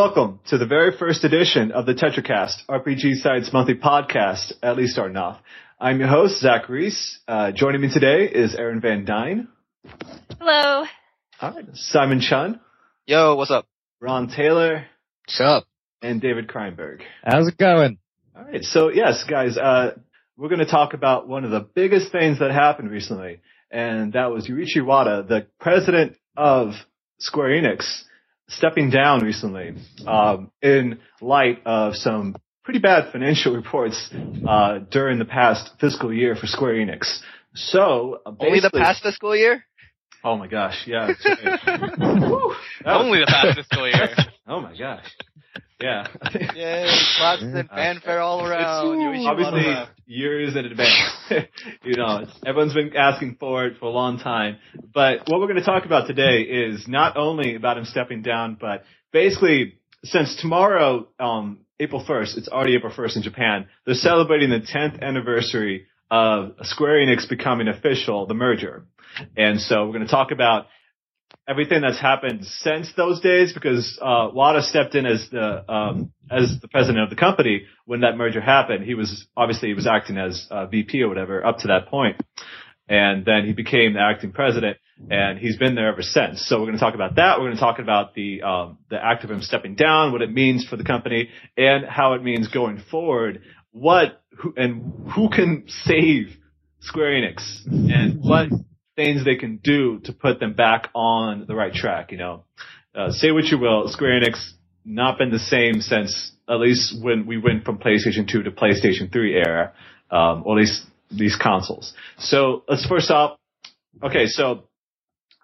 Hello and welcome to the very first edition of the TetraCast, RPG Science Monthly Podcast, at least starting off. I'm your host, Zach Reese. Uh, joining me today is Aaron Van Dyne. Hello. All right, Simon Chun, Yo, what's up? Ron Taylor, What's up? and David Kreinberg. How's it going? All right, so yes, guys, uh, we're going to talk about one of the biggest things that happened recently, and that was Yoichi Wada, the president of Square Enix, stepping down recently um, in light of some pretty bad financial reports uh, during the past fiscal year for Square Enix. So uh, Only the past fiscal year? Oh my gosh, yeah. right. Whew, that was- Only the past fiscal year. Oh my gosh. Yeah. Yay, claps and fanfare all around. Yoichi obviously years in advance. you know, everyone's been asking for it for a long time. But what we're going to talk about today is not only about him stepping down, but basically since tomorrow, um, April 1st, it's already April 1st in Japan, they're celebrating the 10th anniversary of Square Enix becoming official, the merger. And so we're going to talk about everything that's happened since those days because uh, Wada stepped in as the um, as the president of the company when that merger happened. He was obviously he was acting as uh, VP or whatever up to that point, and then he became the acting president, and he's been there ever since. So we're going to talk about that. We're going to talk about the um, the act of him stepping down, what it means for the company, and how it means going forward. What who, and who can save Square Enix and what things they can do to put them back on the right track. You know, uh, say what you will, Square Enix not been the same since at least when we went from PlayStation 2 to PlayStation 3 era, um, or at least these consoles. So let's first off, okay, so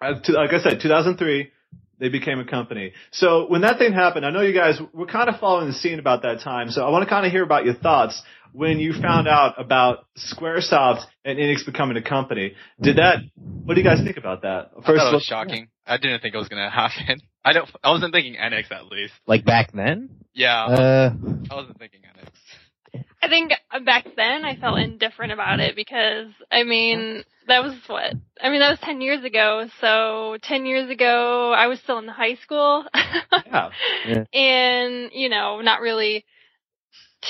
uh, to, like I said, 2003. They became a company. So when that thing happened, I know you guys were kind of following the scene about that time. So I want to kind of hear about your thoughts when you found out about SquareSoft and Enix becoming a company. Did that? What do you guys think about that? I thought it look- was shocking. I didn't think it was gonna happen. I don't. I wasn't thinking Enix at least. Like back then? Yeah, Uh, I wasn't thinking Enix. I think back then I felt indifferent about it because, I mean, that was what? I mean, that was 10 years ago. So 10 years ago, I was still in high school. Yeah. and, you know, not really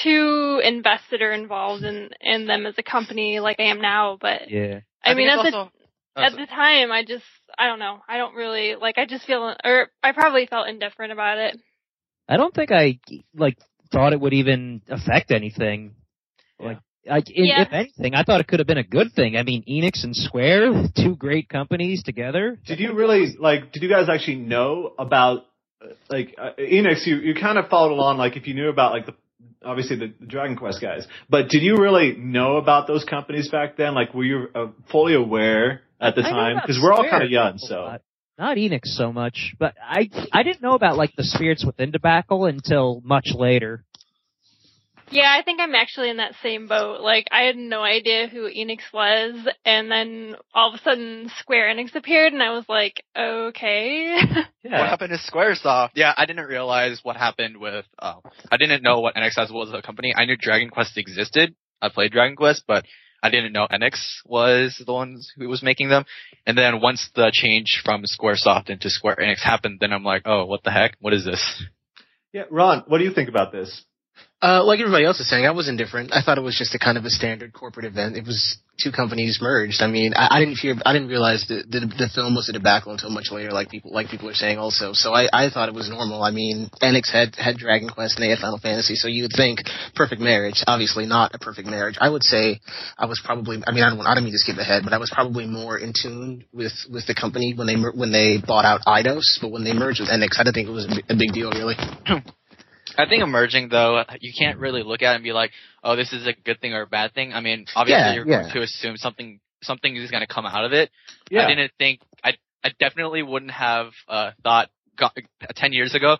too invested or involved in, in them as a company like I am now. But, yeah. I, mean, think at it's the, also, oh, at the time, I just, I don't know. I don't really, like, I just feel, or I probably felt indifferent about it. I don't think I, like, thought it would even affect anything. Like, I, in, Yeah. if anything, I thought it could have been a good thing. I mean, Enix and Square, two great companies together. Did you really like? Did you guys actually know about uh, like uh, Enix? You you kind of followed along like if you knew about like the obviously the, Dragon Quest guys, but did you really know about those companies back then? Like were you uh, fully aware at the I time? Because we're all kind of young, so lot. Not Enix so much, but I I didn't know about like the spirits within debacle until much later. Yeah, I think I'm actually in that same boat. Like, I had no idea who Enix was, and then all of a sudden Square Enix appeared, and I was like, okay. What happened to Squaresoft? yeah, I didn't realize what happened with. Uh, I didn't know what Enix was a company. I knew Dragon Quest existed. I played Dragon Quest, but I didn't know Enix was the ones who was making them. And then once the change from SquareSoft into Square Enix happened, then I'm like, oh, what the heck? What is this? Yeah, Ron, what do you think about this? Uh, like everybody else is saying, I was indifferent. I thought it was just a kind of a standard corporate event. It was two companies merged. I mean, I, I didn't fear, I didn't realize that the, the film was a debacle until much later, like people, like people are saying also. So I, I thought it was normal. I mean, Enix had, had Dragon Quest and they had Final Fantasy, so you would think perfect marriage. Obviously not a perfect marriage. I would say I was probably, I mean, I don't, I don't mean to skip ahead, but I was probably more in tune with, with the company when they, when they bought out Eidos, but when they merged with Enix, I didn't think it was a big deal really. I think emerging though, you can't really look at it and be like, oh, this is a good thing or a bad thing. I mean, obviously Yeah, you're yeah. going to assume something something is going to come out of it. Yeah. I didn't think I I definitely wouldn't have uh thought got, ten years ago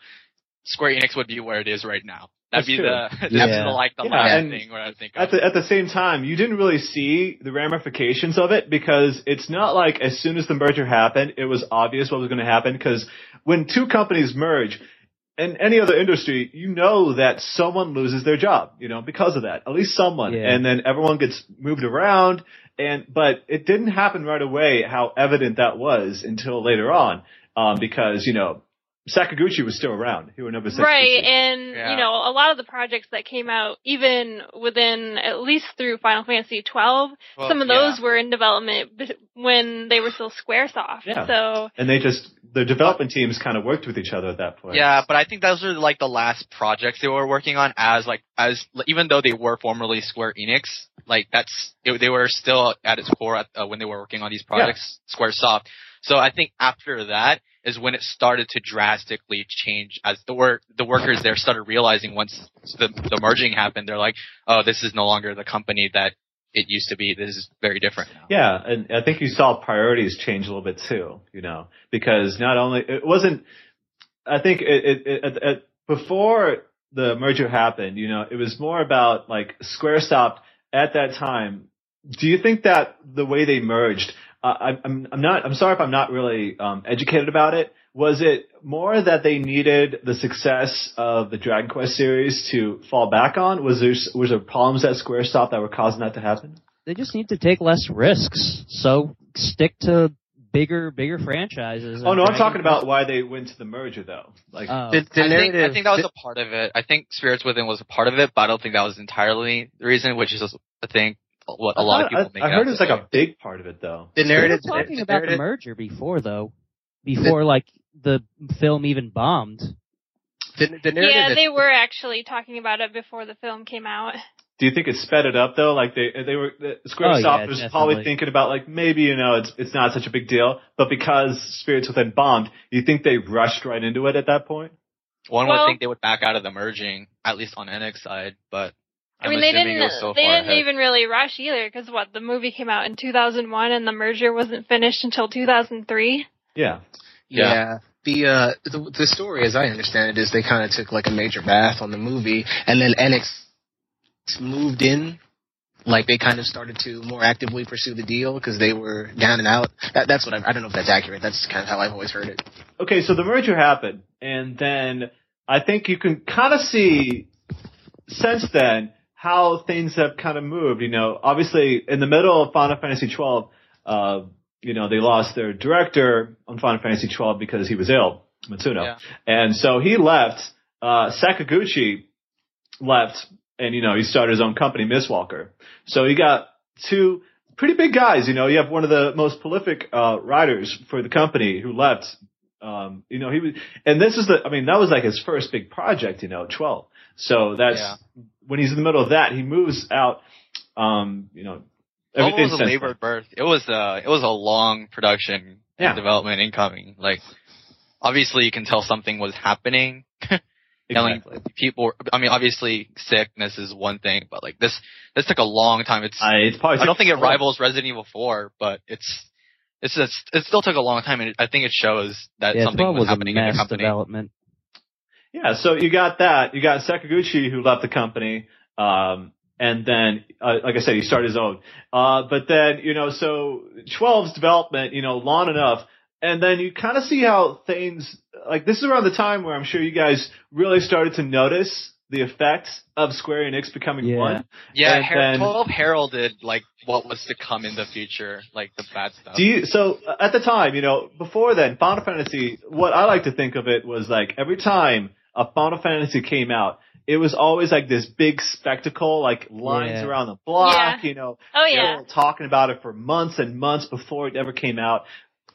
Square Enix would be where it is right now. That'd That's be true. the that'd Yeah. the like the Yeah, last thing where I think At of. the, at the same time, you didn't really see the ramifications of it because it's not like as soon as the merger happened, it was obvious what was going to happen because when two companies merge, in any other industry, you know that someone loses their job, you know, because of that. At least someone. Yeah. And then everyone gets moved around and, but it didn't happen right away how evident that was until later on. Um, because, you know, Sakaguchi was still around. He was number six. Right, and Yeah. you know, a lot of the projects that came out, even within at least through Final Fantasy twelve, Well, some of yeah. those were in development when they were still SquareSoft. Yeah. So And they just the development teams kind of worked with each other at that point. Yeah, but I think those are like the last projects they were working on as like as even though they were formerly Square Enix, like that's it, they were still at its core at, uh, when they were working on these projects, yeah. SquareSoft. So I think after that is when it started to drastically change as the work the workers there started realizing once the the merging happened, they're like, oh, this is no longer the company that it used to be. This is very different now. Yeah, and I think you saw priorities change a little bit too, you know, because not only it wasn't. I think it, it, it, it, it before the merger happened, you know, it was more about like Square SquareSoft at that time. Do you think that the way they merged? Uh, I, I'm I'm not. I'm sorry if I'm not really um, educated about it. Was it more that they needed the success of the Dragon Quest series to fall back on? Was there was there problems at SquareSoft that were causing that to happen? They just need to take less risks. So stick to bigger, bigger franchises. Oh and no, I'm talking Quest- about why they went to the merger though. Like, Oh. The, the I think. I think that was a part of it. I think Spirits Within was a part of it, but I don't think that was entirely the reason, which is I think what a lot of I, people make I it heard out it was like a big part of it though. the They narrative. were talking the about the narrative- merger before, though. Before, like, the film even bombed. the, the narrative. yeah, that- they were actually talking about it before the film came out. Do you think it sped it up though? Like they they were the Oh, SquareSoft yeah, was definitely. probably thinking about like maybe you know it's it's not such a big deal, but because Spirits Within bombed, you think they rushed right into it at that point? One Well- would think they would back out of the merging, at least on Enix side, but I mean, they didn't. so they didn't ahead. even really rush either, because what the movie came out in 2001 and the merger wasn't finished until 2003. Yeah. Yeah. Yeah. The uh the, the story as I understand it is they kind of took like a major bath on the movie and then Enix moved in like they kind of started to more actively pursue the deal because they were down and out. That, that's what I, I don't know if that's accurate. That's kind of how I've always heard it. Okay, so the merger happened, and then I think you can kind of see since then how things have kind of moved. You know, obviously in the middle of Final Fantasy twelve, uh, you know, they lost their director on Final Fantasy twelve because he was ill, Matsuno, Yeah. and so he left. Uh, Sakaguchi left, and you know he started his own company, Mistwalker. So you got two pretty big guys. You know, you have one of the most prolific uh, writers for the company who left. Um, you know, he was, and this is the, I mean, that was like his first big project. You know, twelve. So that's Yeah. When he's in the middle of that, he moves out. Um, you know, It was a since labored birth. It was uh it was a long production Yeah. and development incoming. Like obviously you can tell something was happening. Telling Exactly. people I mean obviously sickness is one thing, but like this this took a long time. It's I, it's probably I don't think it rivals Resident Evil 4, but it's it's just, it still took a long time, and it, I think it shows that Yeah, something 12 was was a happening in the mess company. development. Yeah, so you got that. You got Sakaguchi who left the company, um, and then, uh, like I said, he started his own. Uh, but then, you know, so 12's development, you know, long enough, and then you kind of see how things, like this is around the time where I'm sure you guys really started to notice the effects of Square Enix becoming Yeah. one. Yeah, And Her- then- 12 heralded like what was to come in the future, like the bad stuff. Do you, so at the time, you know, before then, Final Fantasy, what I like to think of it was like every time a Final Fantasy came out, it was always like this big spectacle, like lines Yeah. around the block, Yeah. you know, Oh yeah. were talking about it for months and months before it ever came out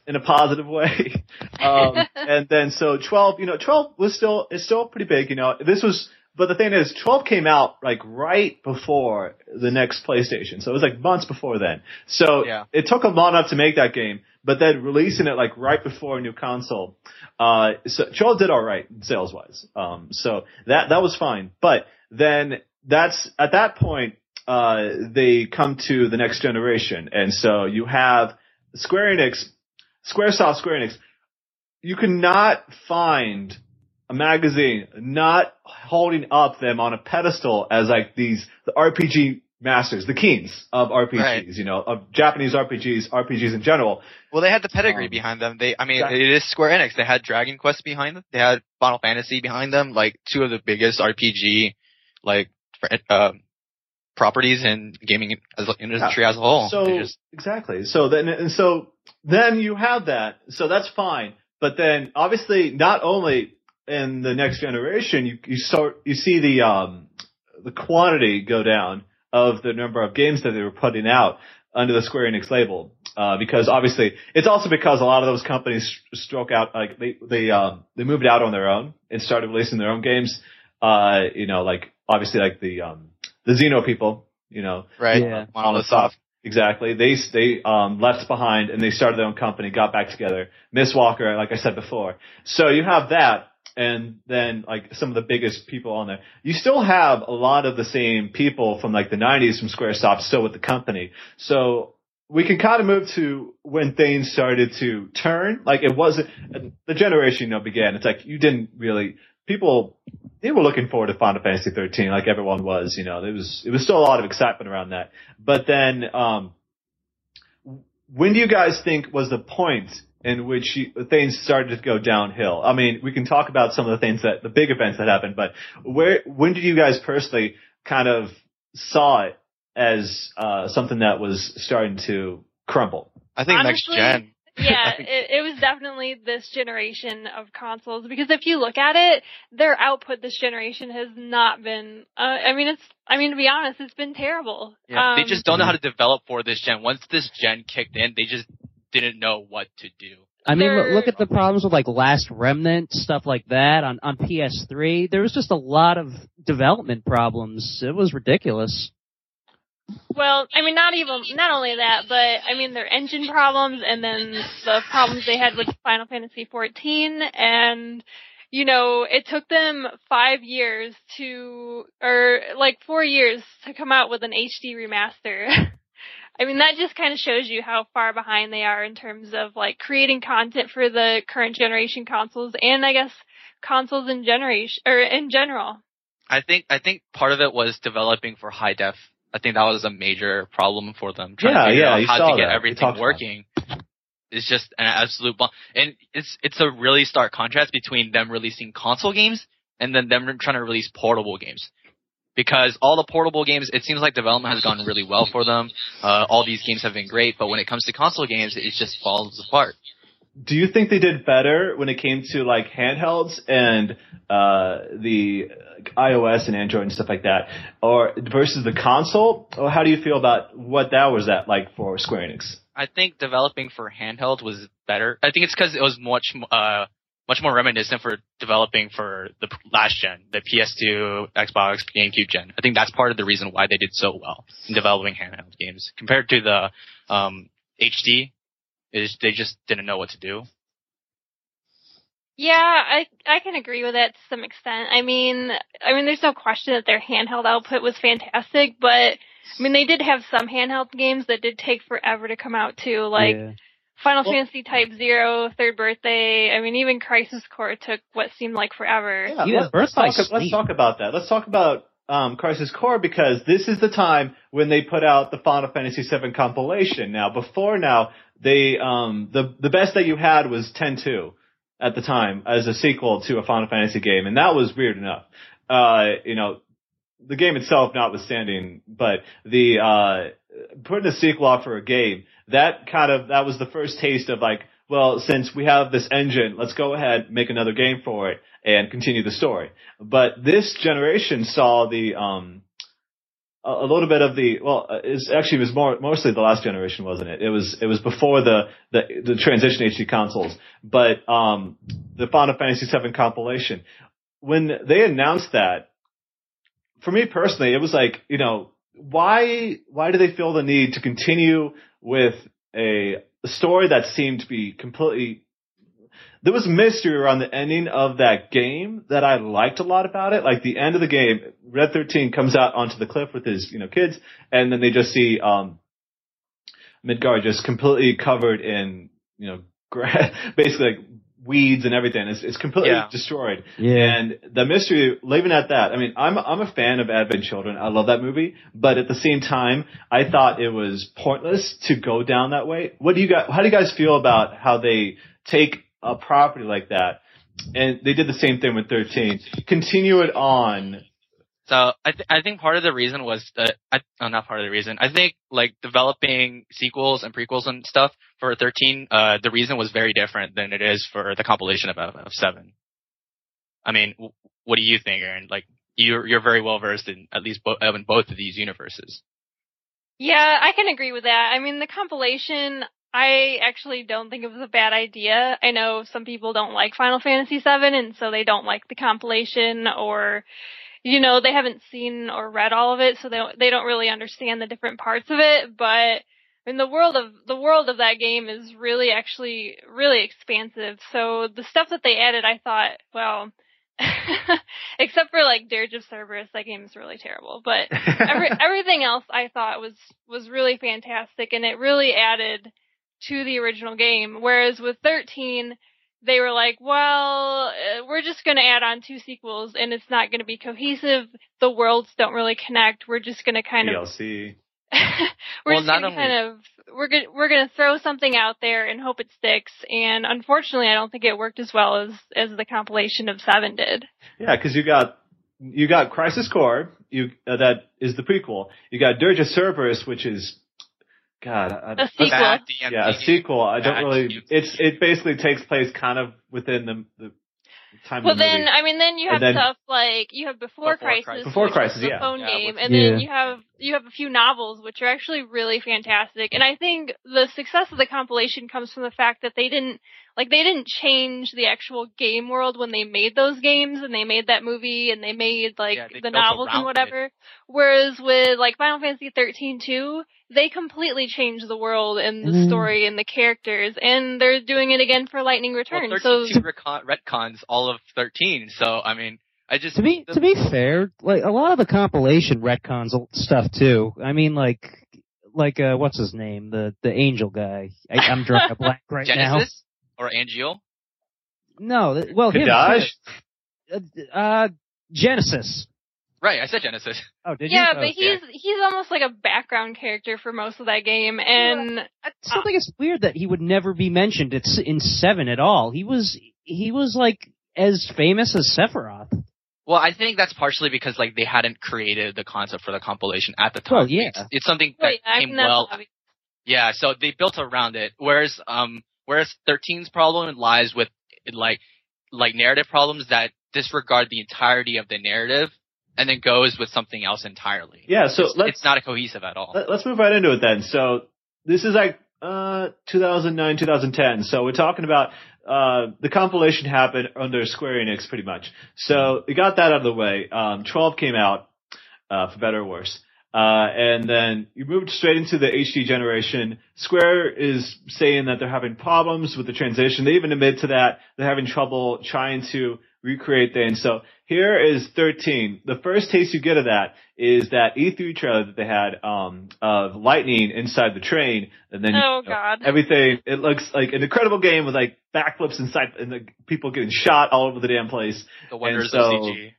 in a positive way. um, and then so 12, you know, 12 was still, it's still pretty big, you know, this was, but the thing is, 12 came out like right before the next PlayStation. So it was like months before then. So Yeah. it took a long enough to make that game, but then releasing it like right before a new console, uh, so 12 did alright sales wise. Um, so that, that was fine. But then that's, at that point, uh, they come to the next generation. And so you have Square Enix, Squaresoft Square Enix, you cannot find a magazine not holding up them on a pedestal as like these the RPG masters, the kings of RPGs, Right. you know, of Japanese RPGs, RPGs in general. Well, they had the pedigree Um, behind them. They, I mean, exactly. it is Square Enix. They had Dragon Quest behind them. They had Final Fantasy behind them. Like two of the biggest RPG, like uh, properties in gaming as industry as a whole. So just, exactly. So then and so then you have that. So that's fine. but then obviously not only in the next generation, you, you start, you see the, um, the quantity go down of the number of games that they were putting out under the Square Enix label. Uh, because obviously, it's also because a lot of those companies stroke out, like, they, they, um, they moved out on their own and started releasing their own games. Uh, you know, like, obviously like the, um, the Xeno people, you know, Right. Yeah. Monolith Soft. Exactly. They they um, left behind and they started their own company, got back together. Mistwalker, like I said before. So you have that, and then like some of the biggest people on there. You still have a lot of the same people from like the '90s from SquareSoft still with the company. So we can kind of move to when things started to turn. Like it wasn't the generation you know began. It's like you didn't really people they were looking forward to Final Fantasy 13 like everyone was, you know. There was it was still a lot of excitement around that. But then um when do you guys think was the point in which you, things started to go downhill? I mean, we can talk about some of the things that the big events that happened, but where when did you guys personally kind of saw it as uh something that was starting to crumble? I think Honestly, next gen. yeah, it, it was definitely this generation of consoles because if you look at it, their output this generation has not been. Uh, I mean, it's. I mean, to be honest, it's been terrible. Yeah, they Um, just don't know how to develop for this gen. Once this gen kicked in, they just didn't know what to do. I mean, look, They're- look at the problems with like Last Remnant stuff like that on on PS3. There was just a lot of development problems. It was ridiculous. Well, I mean, not even, not only that, but I mean, their engine problems and then the problems they had with Final Fantasy XIV and, you know, it took them five years to, or like four years to come out with an HD remaster. I mean, that just kind of shows you how far behind they are in terms of like creating content for the current generation consoles and I guess consoles in generation, or in general. I think I think part of it was developing for high def. I think that was a major problem for them trying Yeah, to figure yeah, out you how saw to get that. Everything talked about it. working. It's just an absolute bomb. And it's it's a really stark contrast between them releasing console games and then them trying to release portable games. Because all the portable games, it seems like development has gone really well for them. Uh, all these games have been great, but when it comes to console games, it just falls apart. Do you think they did better when it came to like handhelds and uh, the iOS and Android and stuff like that, or versus the console? Or how do you feel about what that was at like for Square Enix? I think developing for handheld was better. I think it's because it was much uh much more reminiscent for developing for the last gen, the PS2, Xbox, GameCube gen. I think that's part of the reason why they did so well in developing handheld games compared to the um HD. Is they just didn't know what to do. Yeah, I I can agree with that to some extent. I mean, I mean, there's no question that their handheld output was fantastic, but I mean, they did have some handheld games that did take forever to come out too, like Yeah. Final Well- Fantasy Type Zero, Third Birthday. I mean, even Crisis Core took what seemed like forever. Yeah, Yeah, let, Birth let's talk. Let's talk about that. Let's talk about um, Crisis Core because this is the time when they put out the Final Fantasy VII compilation. Now, before now, they um, the the best that you had was 10-2 at the time as a sequel to a Final Fantasy game, and that was weird enough. Uh, you know, the game itself notwithstanding, but the uh, putting a sequel out for a game that kind of that was the first taste of like, well, since we have this engine, let's go ahead make another game for it and continue the story. But this generation saw the um a, little bit of the well, it's actually it was more mostly the last generation, wasn't it? It was it was before the the, the transition HD consoles, but um the Final Fantasy VII compilation when they announced that. For me personally, it was like you know why why do they feel the need to continue with a story that seemed to be completely there was mystery around the ending of that game that I liked a lot about it. Like the end of the game, Red 13 comes out onto the cliff with his, you know, kids, and then they just see, um, Midgard just completely covered in, you know, basically like weeds and everything. It's, it's completely Yeah. destroyed. Yeah. And the mystery, leaving at that, I mean, I'm, I'm a fan of Advent Children. I love that movie. But at the same time, I thought it was pointless to go down that way. What do you guys, how do you guys feel about how they take a property like that? And they did the same thing with 13. Continue it on. So I th- I think part of the reason was that I oh, not part of the reason. I think like developing sequels and prequels and stuff for 13, uh, the reason was very different than it is for the compilation of of seven. I mean, w- what do you think, Aaron? Like you're you're very well versed in at least bo- in both of these universes. Yeah, I can agree with that. I mean, the compilation, I actually don't think it was a bad idea. I know some people don't like Final Fantasy VII, and so they don't like the compilation, or you know, they haven't seen or read all of it, so they don't, they don't really understand the different parts of it. But I mean, the world of the world of that game is really actually really expansive. So the stuff that they added, I thought, well. except for like Dirge of Cerberus, that game is really terrible. But every, everything else I thought was was really fantastic, and it really added to the original game. Whereas with 13, they were like, well, uh, we're just going to add on two sequels, and it's not going to be cohesive. The worlds don't really connect. We're just going to kind of DLC. we're Well, just gonna only- kind of we're gonna we're gonna throw something out there and hope it sticks. And unfortunately, I don't think it worked as well as as the compilation of seven did. Yeah, because you got you got Crisis Core, you uh, that is the prequel. You got Dirge of Cerberus, which is God, I, A sequel. Bad yeah, a sequel. I don't Bad really. DMV. It's it basically takes place kind of within the the time Well, of the then movie. I mean, then you have then- stuff like you have Before, Before Crisis, Crisis. Before Crisis, is the yeah. phone Yeah, game, which- and then you have you have a few novels which are actually really fantastic. And I think the success of the compilation comes from the fact that they didn't like they didn't change the actual game world when they made those games and they made that movie and they made like Yeah, they the novels and around whatever. Whereas with like Final Fantasy 13 2, they completely changed the world and the Mm. story and the characters, and they're doing it again for Lightning Returns. Well, so 13 retcons all of 13. So I mean, I just To be the- to be fair, like a lot of the compilation retcons stuff too. I mean, like like uh, what's his name, the the angel guy. I, I'm drawing a blank right Genesis or Angeal. No, th- well, him Kadaj? too. Uh, uh, Genesis. Right, I said Genesis. Oh, did yeah, you? Yeah, but Oh, he's he's almost like a background character for most of that game, and I still think it's weird that he would never be mentioned. It's in seven at all. He was he was like as famous as Sephiroth. Well, I think that's partially because like they hadn't created the concept for the compilation at the time. Well, yeah. It's, it's something that Wait, I came mean, that's well. obvious. Yeah, so they built around it. Whereas um whereas 13's problem lies with like like narrative problems that disregard the entirety of the narrative and then goes with something else entirely. yeah, so it's, let's it's not a cohesive at all. Let's move right into it then. So this is like uh 2009, 2010. So we're talking about uh the compilation happened under Square Enix pretty much. So we got that out of the way. Um 12 came out uh for better or worse. Uh and then you moved straight into the HD generation. Square is saying that they're having problems with the transition. They even admit to that. They're having trouble trying to recreate things. So here is 13. The first taste you get of that is that E3 trailer that they had um, of lightning inside the train, and then Oh you know, God. everything. It looks like an incredible game with like backflips inside and the people getting shot all over the damn place. the wonders so- of CG.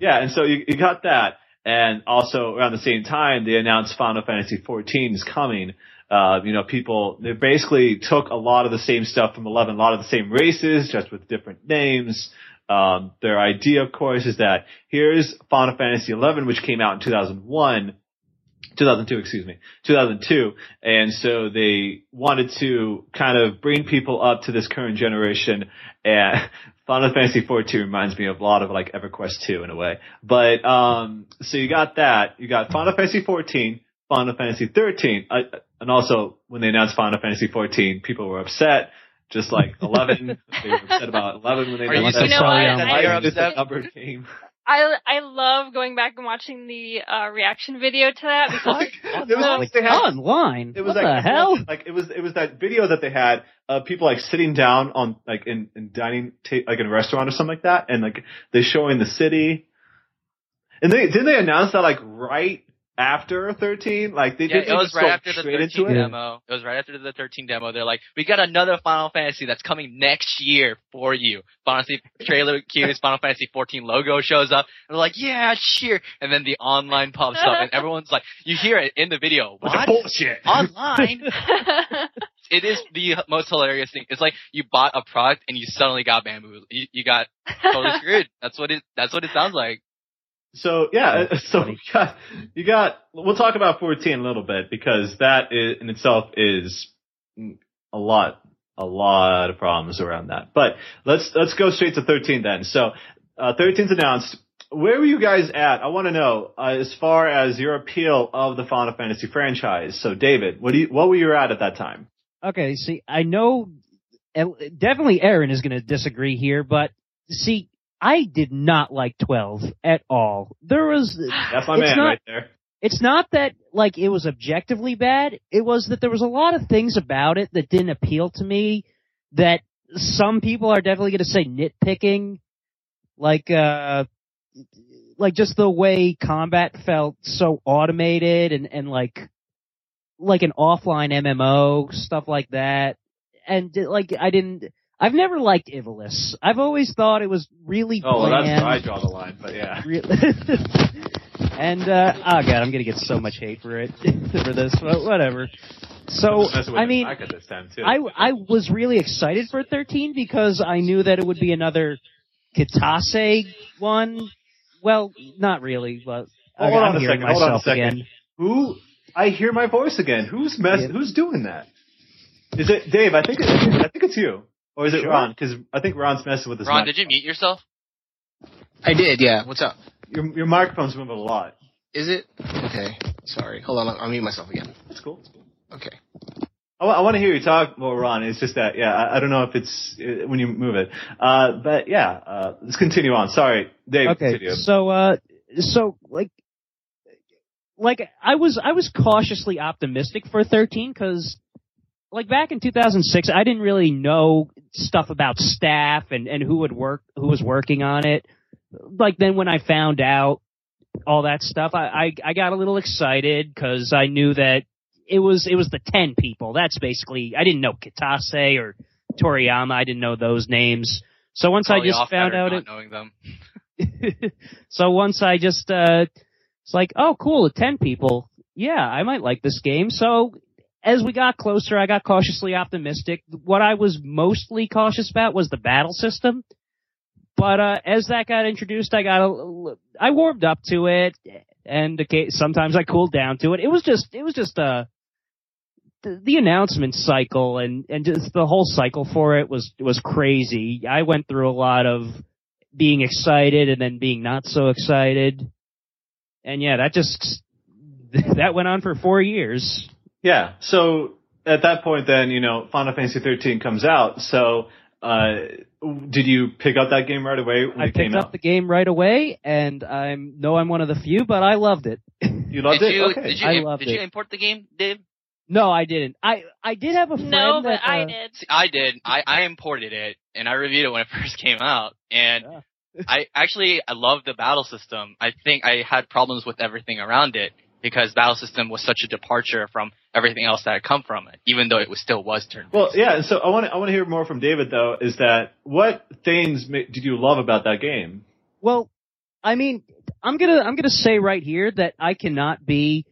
Yeah, and so you, you got that, and also around the same time they announced Final Fantasy 14 is coming. Uh, you know, people they basically took a lot of the same stuff from 11, a lot of the same races, just with different names. Um, their idea, of course, is that here's Final Fantasy 11, which came out in 2001. 2002, excuse me, 2002. And so they wanted to kind of bring people up to this current generation and Final Fantasy 14 reminds me of a lot of like EverQuest 2 in a way. But, um, so you got that. You got Final Fantasy XIV, Final Fantasy 13, uh, and also when they announced Final Fantasy XIV, people were upset. Just like 11, they were upset about 11 when they Are you announced You it. know what? Sorry, that I- you're Why is this a upset? numbered game? I I love going back and watching the uh, reaction video to that because There was like they had- online. It was what like the hell? Like it was it was that video that they had of people like sitting down on like in, in dining ta- like in a restaurant or something like that, and like they're showing the city. And they didn't they announce that like right after thirteen? Like they Yeah, did it was right after the 13 into it. demo. It was right after the 13 demo. They're like, we got another Final Fantasy that's coming next year for you. Final Fantasy trailer cues, Final Fantasy 14 logo shows up. And they're like, yeah, sure. And then the online pops up and everyone's like, you hear it in the video. What? bullshit. Online? it is the most hilarious thing. It's like you bought a product and you suddenly got bamboozled. You, you got totally screwed. That's what it, that's what it sounds like. So yeah, That's so funny. you got, you got. We'll talk about 14 a little bit because that is, in itself is a lot, a lot of problems around that. But let's let's go straight to 13 then. So uh, 13's announced. Where were you guys at? I want to know uh, as far as your appeal of the Final Fantasy franchise. So David, what do you, what were you at at that time? Okay, see, I know definitely Aaron is going to disagree here, but see, I did not like 12 at all. There was, That's my man not- right there. it's not that like it was objectively bad. It was that there was a lot of things about it that didn't appeal to me that some people are definitely going to say nitpicking, like, uh, like just the way combat felt so automated and, and like, like an offline MMO, stuff like that. And like, I didn't, I've never liked Ivalice. I've always thought it was really Oh, well, that's where I draw the line. But yeah. And uh oh god, I'm gonna get so much hate for it for this, but whatever. So I mean, mic at this time too. I I was really excited for 13 because I knew that it would be another Kitase one. Well, not really, but Hold I'm on a second, hold on a myself second. again. Who? I hear my voice again. Who's mess? Yeah. Who's doing that? Is it Dave? I think it, I think it's you, or is it Sure. Ron? Because I think Ron's messing with his. Ron, mic. did you mute yourself? I did, yeah. What's up? Your your microphone's moving a lot. Is it? Okay. Sorry. Hold on. I'll, I'll mute myself again. That's cool. Okay. I, want to hear you talk more, Ron. It's just that, yeah, I, I don't know if it's uh, when you move it, uh, but yeah, uh, let's continue on. Sorry, Dave. Okay, Continue. so uh, so like, like I was I was cautiously optimistic for 13 because, like back in 2006, I didn't really know stuff about staff and and who would work who was working on it. Like then when I found out all that stuff, I I, I got a little excited because I knew that it was it was the 10 people. That's basically I didn't know Kitase or Toriyama. I didn't know those names. So once Probably I just found out it, knowing them. so once I just uh it's like, oh cool, ten people. Yeah, I might like this game. So as we got closer, I got cautiously optimistic. What I was mostly cautious about was the battle system. But uh as that got introduced, I got a, I warmed up to it and okay, sometimes I cooled down to it. It was just it was just uh the, the announcement cycle and and just the whole cycle for it was was crazy. I went through a lot of being excited and then being not so excited. And yeah, that just that went on for four years. Yeah. So at that point, then you know, Final Fantasy 13 comes out. So uh, did you pick up that game right away when I it came picked up out? the game right away, and I'm no, I'm one of the few, but I loved it. you loved did it. you okay. did you I loved did you it. import the game, Dave? no, I didn't. I I did have a friend No, but that, I uh, did. See, I did. I, I imported it and I reviewed it when it first came out. And Yeah. I actually I loved the battle system. I think I had problems with everything around it because battle system was such a departure from everything else that had come from it, even though it was still was turn. Well, yeah. And so I want to I want to hear more from David though. Is that what things ma- did you love about that game? Well, I mean, I'm gonna I'm gonna say right here that I cannot be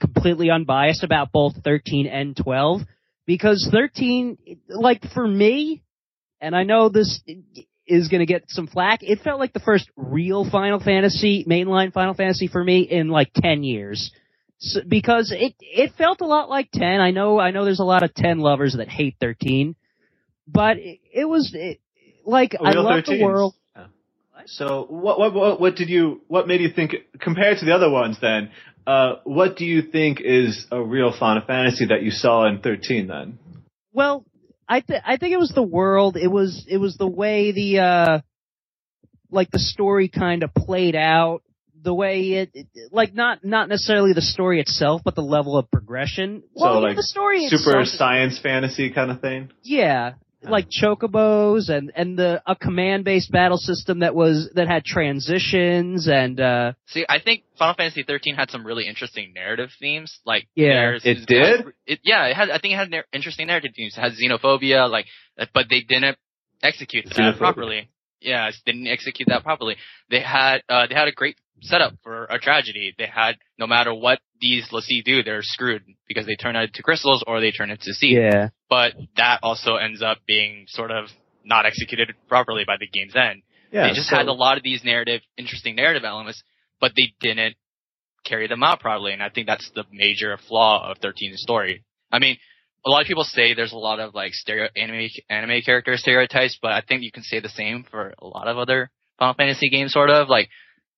completely unbiased about both 13 and 12 because 13, like for me, and I know this is gonna get some flack. It felt like the first real Final Fantasy, mainline Final Fantasy for me in like 10 years. So, because it it felt a lot like 10. I know I know there's a lot of 10 lovers that hate 13, but it, it was it, like I Real love the world. Yeah. So what, what what what did you what made you think compared to the other ones then? Uh, what do you think is a real Final Fantasy that you saw in 13 then? Well, I th- I think it was the world. It was it was the way the uh like the story kind of played out. The way it, it like not not necessarily the story itself, but the level of progression. So, well, like, the story Super itself, science fantasy kind of thing. yeah, like chocobos and and the a command based battle system that was that had transitions and uh See, I think Final Fantasy 13 had some really interesting narrative themes. Like, Yeah. It did? It, yeah, it had. I think it had nar- interesting narrative themes. It had xenophobia, like, but they didn't execute that Xenophobia. properly. Yeah, they didn't execute that properly. They had, uh, they had a great setup for a tragedy. They had, no matter what these l'Cie do, they're screwed because they turn into crystals or they turn into Cie'th. yeah But that also ends up being sort of not executed properly by the game's end. Yeah. they just so- had a lot of these narrative, interesting narrative elements, but they didn't carry them out properly. And I think that's the major flaw of 13's story. I mean, a lot of people say there's a lot of like stereo anime anime character stereotypes, but I think you can say the same for a lot of other Final Fantasy games, sort of like.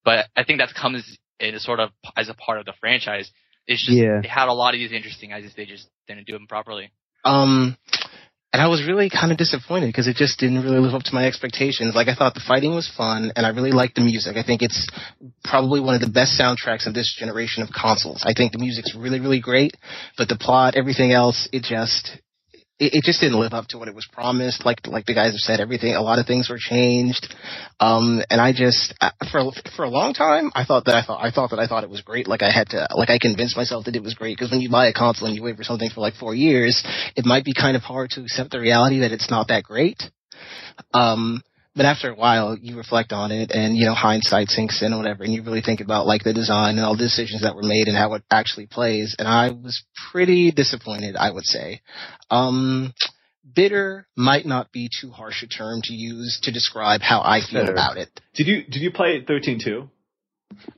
But I think that comes in sort of as a part of the franchise. It's just Yeah. they had a lot of these interesting ideas, they just didn't do them properly. Um, and I was really kind of disappointed because it just didn't really live up to my expectations. Like I thought the fighting was fun, and I really liked the music. I think it's probably one of the best soundtracks of this generation of consoles. I think the music's really, really great, but the plot, everything else, it just. It, it just didn't live up to what it was promised. Like like the guys have said, everything, a lot of things were changed, um, and I just I- for for a long time I thought that I thought I thought that I thought it was great. Like I had to like I convinced myself that it was great because when you buy a console and you wait for something for like four years, it might be kind of hard to accept the reality that it's not that great. Um, but after a while, you reflect on it, and you know hindsight sinks in or whatever, and you really think about like the design and all the decisions that were made and how it actually plays. And I was pretty disappointed, I would say. Um, bitter might not be too harsh a term to use to describe how I feel about it. Did you did you play 13 too?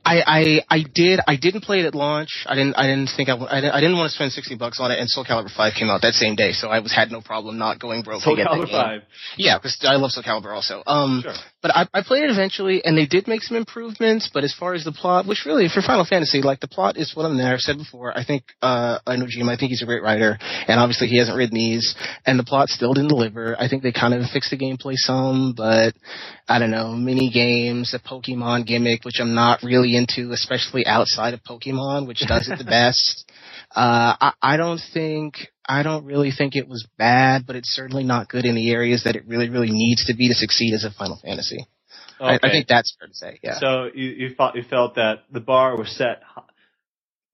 I, I I did I didn't play it at launch. I didn't I didn't think I, didn't, I didn't want to spend sixty bucks on it. And Soul Calibur Five came out that same day, so I was had no problem not going broke Soul to get that Calibur game. 5. Yeah, because I love Soul Calibur also. Um, Sure. But I, I played it eventually, and they did make some improvements. But as far as the plot, which really for Final Fantasy, like the plot is what I'm there. I've said before. I think uh, Nojima. I think he's a great writer, and obviously he hasn't written these, and the plot still didn't deliver. I think they kind of fixed the gameplay some, but I don't know, mini games, a Pokemon gimmick, which I'm not really into, especially outside of Pokemon, which does it the best. Uh, I, I don't think, I don't really think it was bad, but it's certainly not good in the areas that it really, really needs to be to succeed as a Final Fantasy. I, I think that's fair to say, yeah. So you you felt you felt that the bar was set,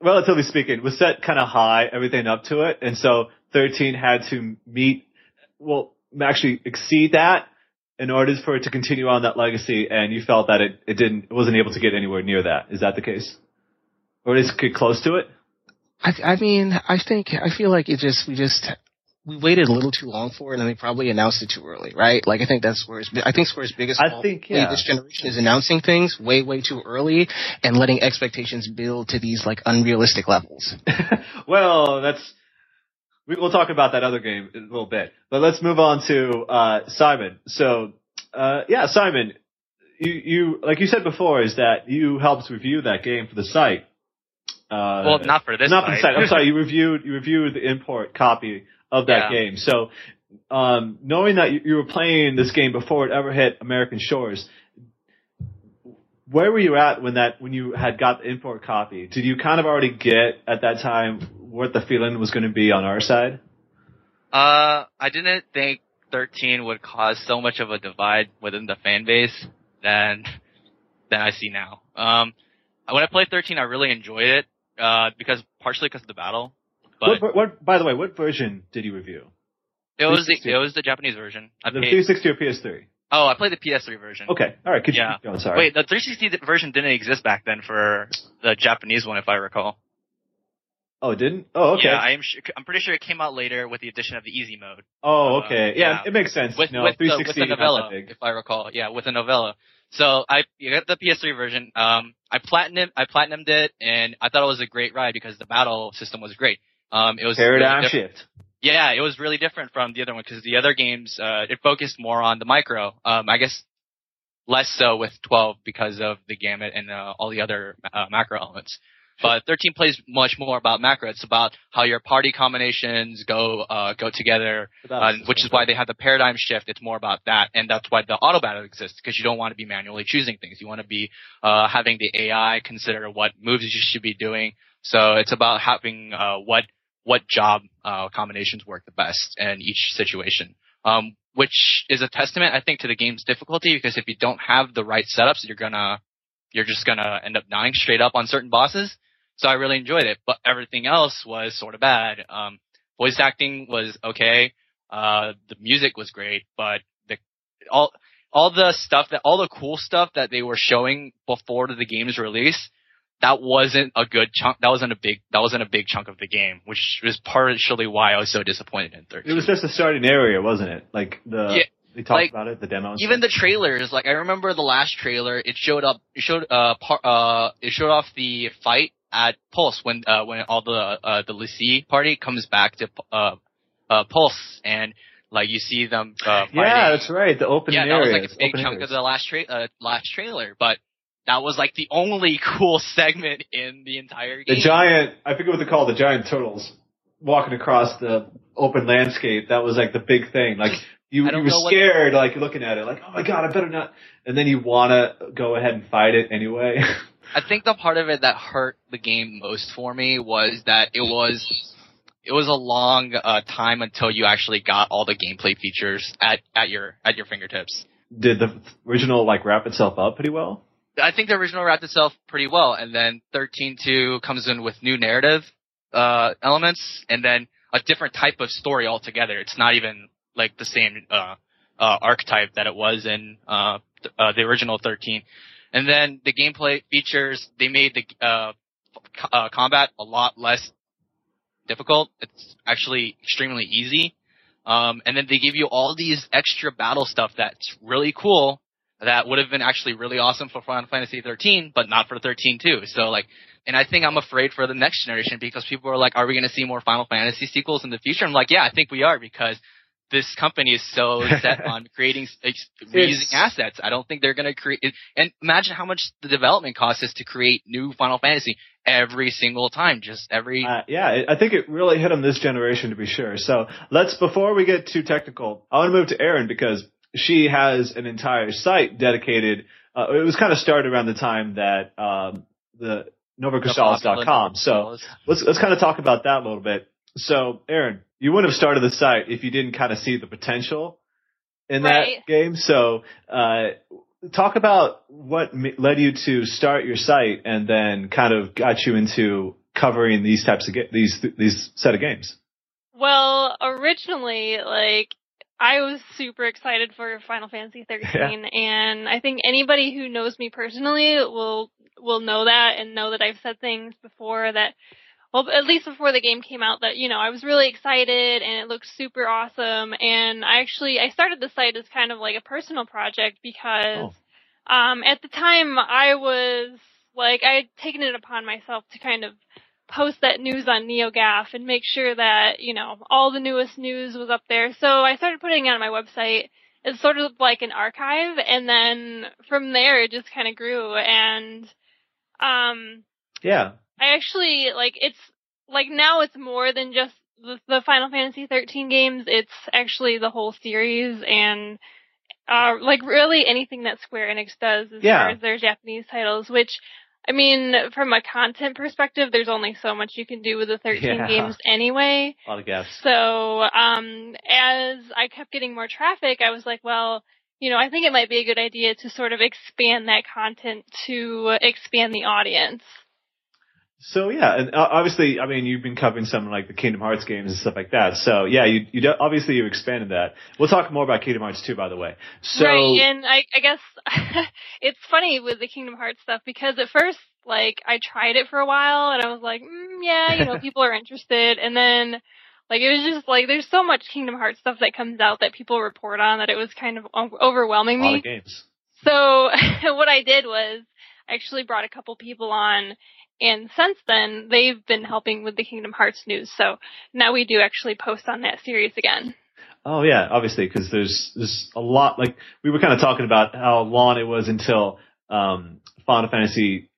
relatively speaking, was set kind of high, everything up to it, and so 13 had to meet, well, actually exceed that in order for it to continue on that legacy, and you felt that it, it didn't, it wasn't able to get anywhere near that. Is that the case? Or at least get close to it? I, I mean, I think, I feel like it just, we just, we waited a little too long for it and they probably announced it too early, right? Like I think that's Square's, I think Square's biggest I think, yeah. this generation is announcing things way, way too early and letting expectations build to these like unrealistic levels. well, that's we, we'll talk about that other game in a little bit, but let's move on to uh, Simon. So, uh, yeah, Simon, you you like you said before is that you helped review that game for the site. Uh, well, not for this. not for the site. I'm sorry, you reviewed you reviewed the import copy of that Yeah. game. So, um, knowing that you, you were playing this game before it ever hit American shores, where were you at when that when you had got the import copy? Did you kind of already get at that time what the feeling was going to be on our side? Uh, I didn't think 13 would cause so much of a divide within the fan base than than I see now. Um, when I played 13, I really enjoyed it uh, because partially because of the battle, but what, what, by the way, what version did you review? it was the it was the Japanese version. I The paid, 360 or PS3? oh, I played the PS3 version. Okay, all right. Could Yeah. you? Sorry. Wait, the 360 version didn't exist back then for the Japanese one, if I recall. Oh, it didn't? Oh, okay. Yeah, I am. Sure, I'm pretty sure it came out later with the addition of the easy mode. oh, uh, okay. yeah, yeah. it makes sense. with no, with the, 360 with the novella, if I recall. Yeah, with the novella. So I you got the PS3 version. Um, I platinum I platinumed it, and I thought it was a great ride because the battle system was great. Um, it was really Paradigm diff- shift. Yeah, it was really different from the other one because the other games uh, it focused more on the micro. Um, I guess less so with 12 because of the gambit and uh, all the other uh, macro elements. But 13 plays much more about macro. It's about how your party combinations go uh, go together, uh, which is why they have the paradigm shift. It's more about that, and that's why the auto battle exists because you don't want to be manually choosing things. You want to be uh, having the AI consider what moves you should be doing. So it's about having uh, what what job uh, combinations work the best in each situation. Um, which is a testament, I think, to the game's difficulty because if you don't have the right setups, you're gonna you're just gonna end up dying straight up on certain bosses. So I really enjoyed it, but everything else was sort of bad. Um, voice acting was okay. Uh, the music was great, but the all all the stuff that all the cool stuff that they were showing before the game's release, that wasn't a good chunk. That wasn't a big that wasn't a big chunk of the game, which was partially why I was so disappointed in 13. It was just a starting area, wasn't it? Like the Yeah. They talked Like, about it, the demo. even stuff. the trailers, like I remember the last trailer, it showed up, it showed uh, par, uh, it showed off the fight at Pulse when uh when all the uh the l'Cie party comes back to uh uh Pulse and like you see them uh fighting. yeah, that's right. The open yeah, that areas. was like a big open chunk areas. of the last tra- uh, last trailer, but that was like the only cool segment in the entire game. the giant. I forget what they call the giant turtles walking across the open landscape. That was like the big thing. Like you, you were know what- scared, like looking at it, like oh my god, I better not. And then you wanna go ahead and fight it anyway. I think the part of it that hurt the game most for me was that it was it was a long uh, time until you actually got all the gameplay features at at your at your fingertips. Did the original like wrap itself up pretty well? I think the original wrapped itself pretty well, and then 13.2 comes in with new narrative uh, elements, and then a different type of story altogether. It's not even like the same uh, uh, archetype that it was in uh, uh, the original 13. And then the gameplay features, they made the uh, uh, combat a lot less difficult. It's actually extremely easy. Um, and then they give you all these extra battle stuff that's really cool that would have been actually really awesome for Final Fantasy 13, but not for 13 too. So like, and I think I'm afraid for the next generation because people are like, are we going to see more Final Fantasy sequels in the future? I'm like, yeah, I think we are because this company is so set on creating, reusing assets. I don't think they're going to create, and imagine how much the development cost is to create new Final Fantasy every single time, just every, Uh, yeah, I think it really hit them this generation to be sure. So let's, before we get too technical, I want to move to Erin because she has an entire site dedicated. Uh, it was kind of started around the time that um, the NovaCrystallis.com. So let's let's kind of talk about that a little bit. So, Aaron, you wouldn't have started the site if you didn't kind of see the potential in Right. that game. So, uh, talk about what led you to start your site and then kind of got you into covering these types of ga- these these set of games. Well, originally, like, I was super excited for Final Fantasy 13, and I think anybody who knows me personally will will know that and know that I've said things before that, well, at least before the game came out, that you know I was really excited and it looked super awesome. And I actually I started the site as kind of like a personal project because, um, at the time I was like I had taken it upon myself to kind of post that news on NeoGAF and make sure that, you know, all the newest news was up there. So I started putting it on my website. It's sort of like an archive and then from there it just kind of grew and um Yeah, I actually like it's like now it's more than just the, the Final Fantasy 13 games. It's actually the whole series and uh like really anything that Square Enix does as Yeah. far as their Japanese titles, which I mean, from a content perspective, there's only so much you can do with the 13 Yeah. games anyway. a lot of guests. So, um, as I kept getting more traffic, I was like, well, you know, I think it might be a good idea to sort of expand that content to expand the audience. So yeah, and uh, obviously, I mean, you've been covering some like the Kingdom Hearts games and stuff like that. So yeah, you you de- obviously you expanded that. We'll talk more about Kingdom Hearts too, by the way. So right, and I, I guess it's funny with the Kingdom Hearts stuff because at first, like, I tried it for a while and I was like, mm, yeah, you know, people are interested, and then, like, it was just like, there's so much Kingdom Hearts stuff that comes out that people report on that it was kind of overwhelming a lot me. of games. So what I did was I actually brought a couple people on and since then they've been helping with the Kingdom Hearts news. So now we do actually post on that series again. Oh yeah, obviously, because there's there's a lot. Like we were kind of talking about how long it was until um, Final Fantasy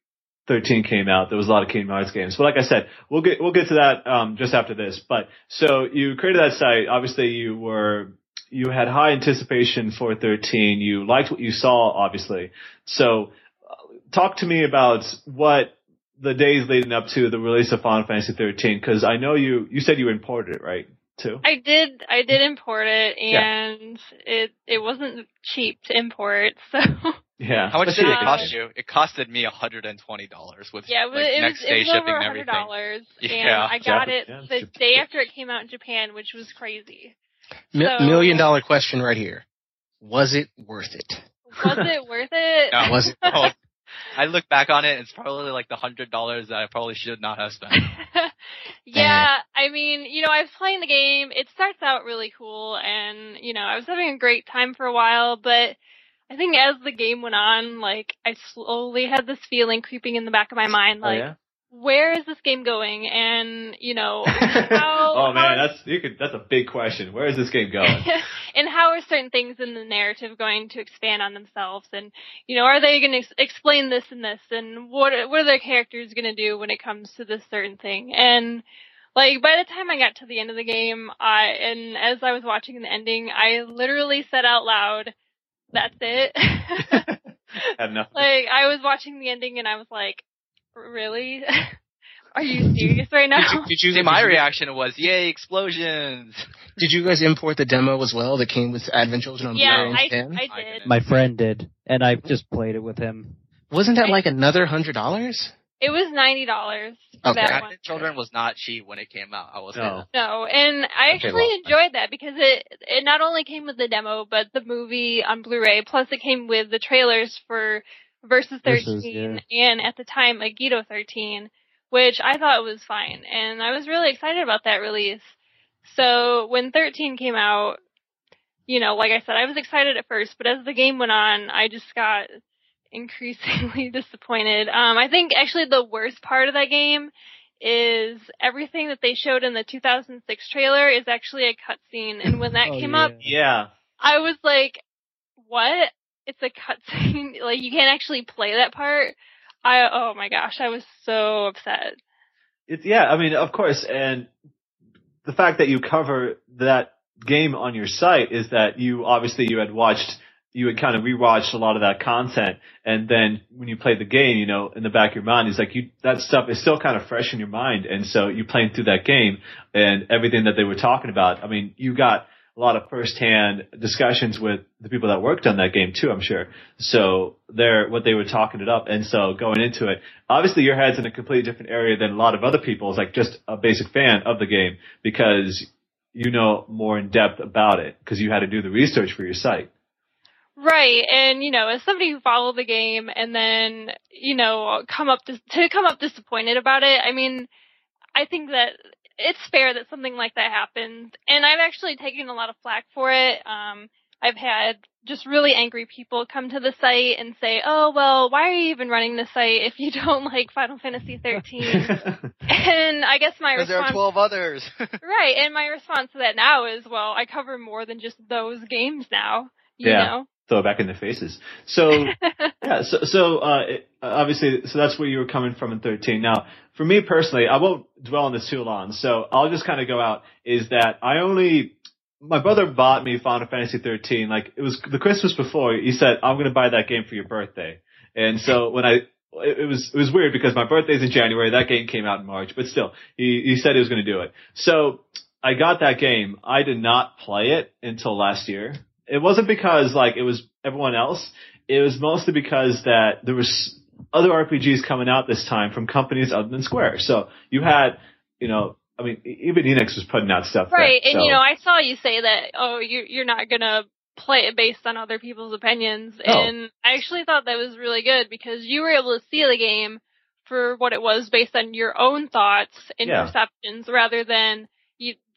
13 came out. There was a lot of Kingdom Hearts games, but like I said, we'll get we'll get to that um, just after this. But so you created that site. Obviously, you were you had high anticipation for 13. You liked what you saw, obviously. So uh, talk to me about what the days leading up to the release of Final Fantasy 13, because I know you you said you imported it, right? Too. I did I did import it Yeah. and it it wasn't cheap to import. So Yeah. How much did it cost you? It costed me $120 with yeah, it was, like, it was, next it was shipping over and a hundred everything. dollars, and Yeah. I got Japan- it the Japan- day after it came out in Japan, which was crazy. Mi- So- million dollar question right here. Was it worth it? Was it worth it? No. Was it? Oh, I look back on it, it's probably like the hundred dollars that I probably should not have spent. yeah, I mean, you know, I was playing the game. It starts out really cool, and you know, I was having a great time for a while. But I think as the game went on, like I slowly had this feeling creeping in the back of my mind, Oh, like, yeah? Where is this game going? And you know, how, oh man, how- that's you could that's a big question. Where is this game going? and how are certain things in the narrative going to expand on themselves? And you know, are they going to ex- explain this and this? And what are- what are their characters going to do when it comes to this certain thing? And like by the time I got to the end of the game, I and as I was watching the ending, I literally said out loud, "That's it." Had like I was watching the ending and I was like, "Really? are you serious right now?" Did you, did you, See, my reaction was, "Yay, explosions!" Did you guys import the demo as well that came with Advent Children on yeah, Blu-ray I. I I did. My friend did, and I just played it with him. Wasn't that like another hundred dollars? It was ninety dollars. Okay. Advent one. Children was not cheap when it came out. I was No. No, and I Okay, actually well, enjoyed that because it it not only came with the demo, but the movie on Blu-ray. Plus, it came with the trailers for Versus Versus, 13 and at the time Agito 13, which I thought was fine, and I was really excited about that release. So when 13 came out, you know, like I said, I was excited at first, but as the game went on, I just got increasingly disappointed. Um, I think actually the worst part of that game is everything that they showed in the 2006 trailer is actually a cutscene, and when that Oh, came yeah. up, Yeah. I was like, "What? It's a cutscene? like you can't actually play that part?" I oh my gosh, I was so upset. It's yeah, I mean, of course, and the fact that you cover that game on your site is that you obviously you had watched you had kind of rewatched a lot of that content and then when you play the game, you know, in the back of your mind, it's like you that stuff is still kind of fresh in your mind and so you playing through that game and everything that they were talking about. I mean, you got a lot of firsthand discussions with the people that worked on that game too, I'm sure. So they're what they were talking it up. And so going into it, obviously your head's in a completely different area than a lot of other people's, like just a basic fan of the game because you know more in depth about it because you had to do the research for your site. Right, and you know, as somebody who followed the game and then you know come up to come up disappointed about it, I mean, I think that it's fair that something like that happens, and I've actually taken a lot of flack for it. Um, I've had just really angry people come to the site and say, "Oh, well, why are you even running the site if you don't like Final Fantasy 13?" and I guess my Because there are 12 others. Right, and my response to that now is, well, I cover more than just those games now. You Yeah. know? Throw it back in their faces. So yeah, so so uh, it, obviously, so that's where you were coming from in 13. Now, for me personally, I won't dwell on this too long. So I'll just kind of go out. Is that I only my brother bought me Final Fantasy 13. Like it was the Christmas before. He said, "I'm to buy that game for your birthday." And so when I it, was it was weird because my birthday's in January. That game came out in March, but still, he he said he was to do it. So I got that game. I did not play it until last year. It wasn't because like it was everyone else. It was mostly because that there was other RPGs coming out this time from companies other than Square. So you had, you know, I mean, even Enix was putting out stuff. Right, and so- you know, I saw you say that, oh, you're, you're not gonna play it based on other people's opinions, Oh. and I actually thought that was really good because you were able to see the game for what it was based on your own thoughts and Yeah. perceptions rather than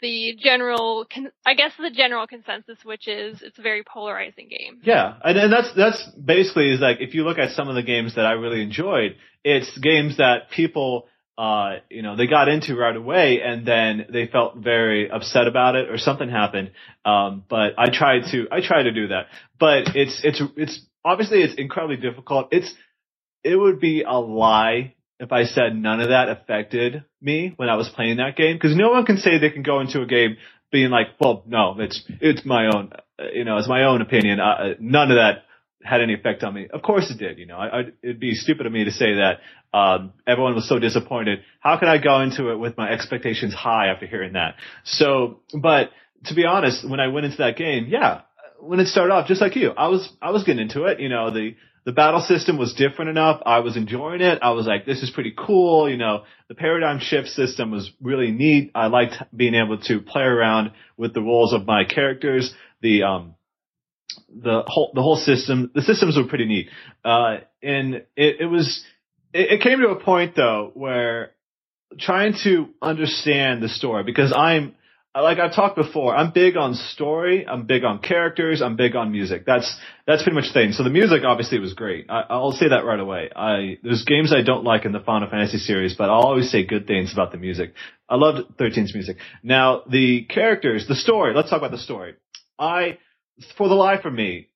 the general, con- I guess the general consensus, which is it's a very polarizing game. Yeah, and, and that's that's basically is like if you look at some of the games that I really enjoyed, it's games that people uh you know they got into right away and then they felt very upset about it or something happened. Um but I tried to I tried to do that. But it's it's it's obviously it's incredibly difficult. It's it would be a lie if I said none of that affected me when I was playing that game because no one can say they can go into a game being like, well, no, it's it's my own, uh, you know, it's my own opinion. Uh, uh, none of that had any effect on me. Of course it did. You know, I, I, it'd be stupid of me to say that um, everyone was so disappointed. How could I go into it with my expectations high after hearing that? So, but to be honest, when I went into that game, yeah, when it started off, just like you, I was I was getting into it. You know, the the battle system was different enough. I was enjoying it. I was like, this is pretty cool. You know, the paradigm shift system was really neat. I liked being able to play around with the roles of my characters. The, um, the whole the whole system. The systems were pretty neat, uh, and it, it was. It, it came to a point though where trying to understand the story because I'm like I've talked before, I'm big on story, I'm big on characters, I'm big on music. That's that's pretty much the thing. So the music obviously was great. I, will say that right away. I there's games I don't like in the Final Fantasy series, but I'll always say good things about the music. I loved 13's music. Now the characters, the story. Let's talk about the story. I, for the life of me,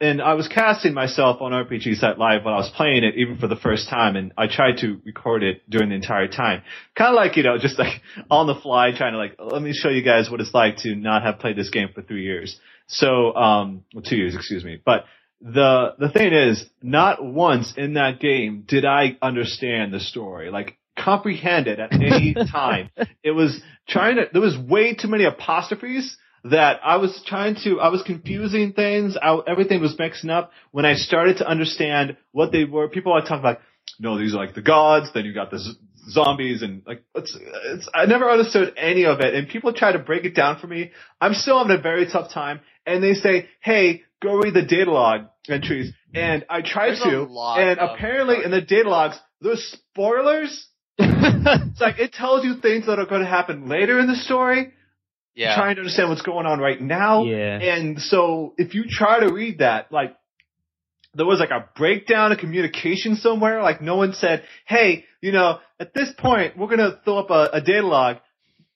and I was casting myself on RPG Site Live when I was playing it, even for the first time, and I tried to record it during the entire time. Kind of like, you know, just like on the fly, trying to like, let me show you guys what it's like to not have played this game for three years. So, um, well, two years, excuse me. But the, the thing is, not once in that game did I understand the story. Like, comprehend it at any time. it was trying to, there was way too many apostrophes that I was trying to, I was confusing things. I, everything was mixing up. When I started to understand what they were, people are talking about, no, these are like the gods. Then you got the z- zombies and like, it's, it's, I never understood any of it. And people try to break it down for me. I'm still having a very tough time. And they say, hey, go read the data log entries. And I tried There's to. And apparently in the data logs, there's spoilers. it's like it tells you things that are going to happen later in the story Yeah. trying to understand what's going on right now. Yeah. And so if you try to read that, like, there was like a breakdown of communication somewhere. Like no one said, hey, you know, at this point, we're going to throw up a, a data log.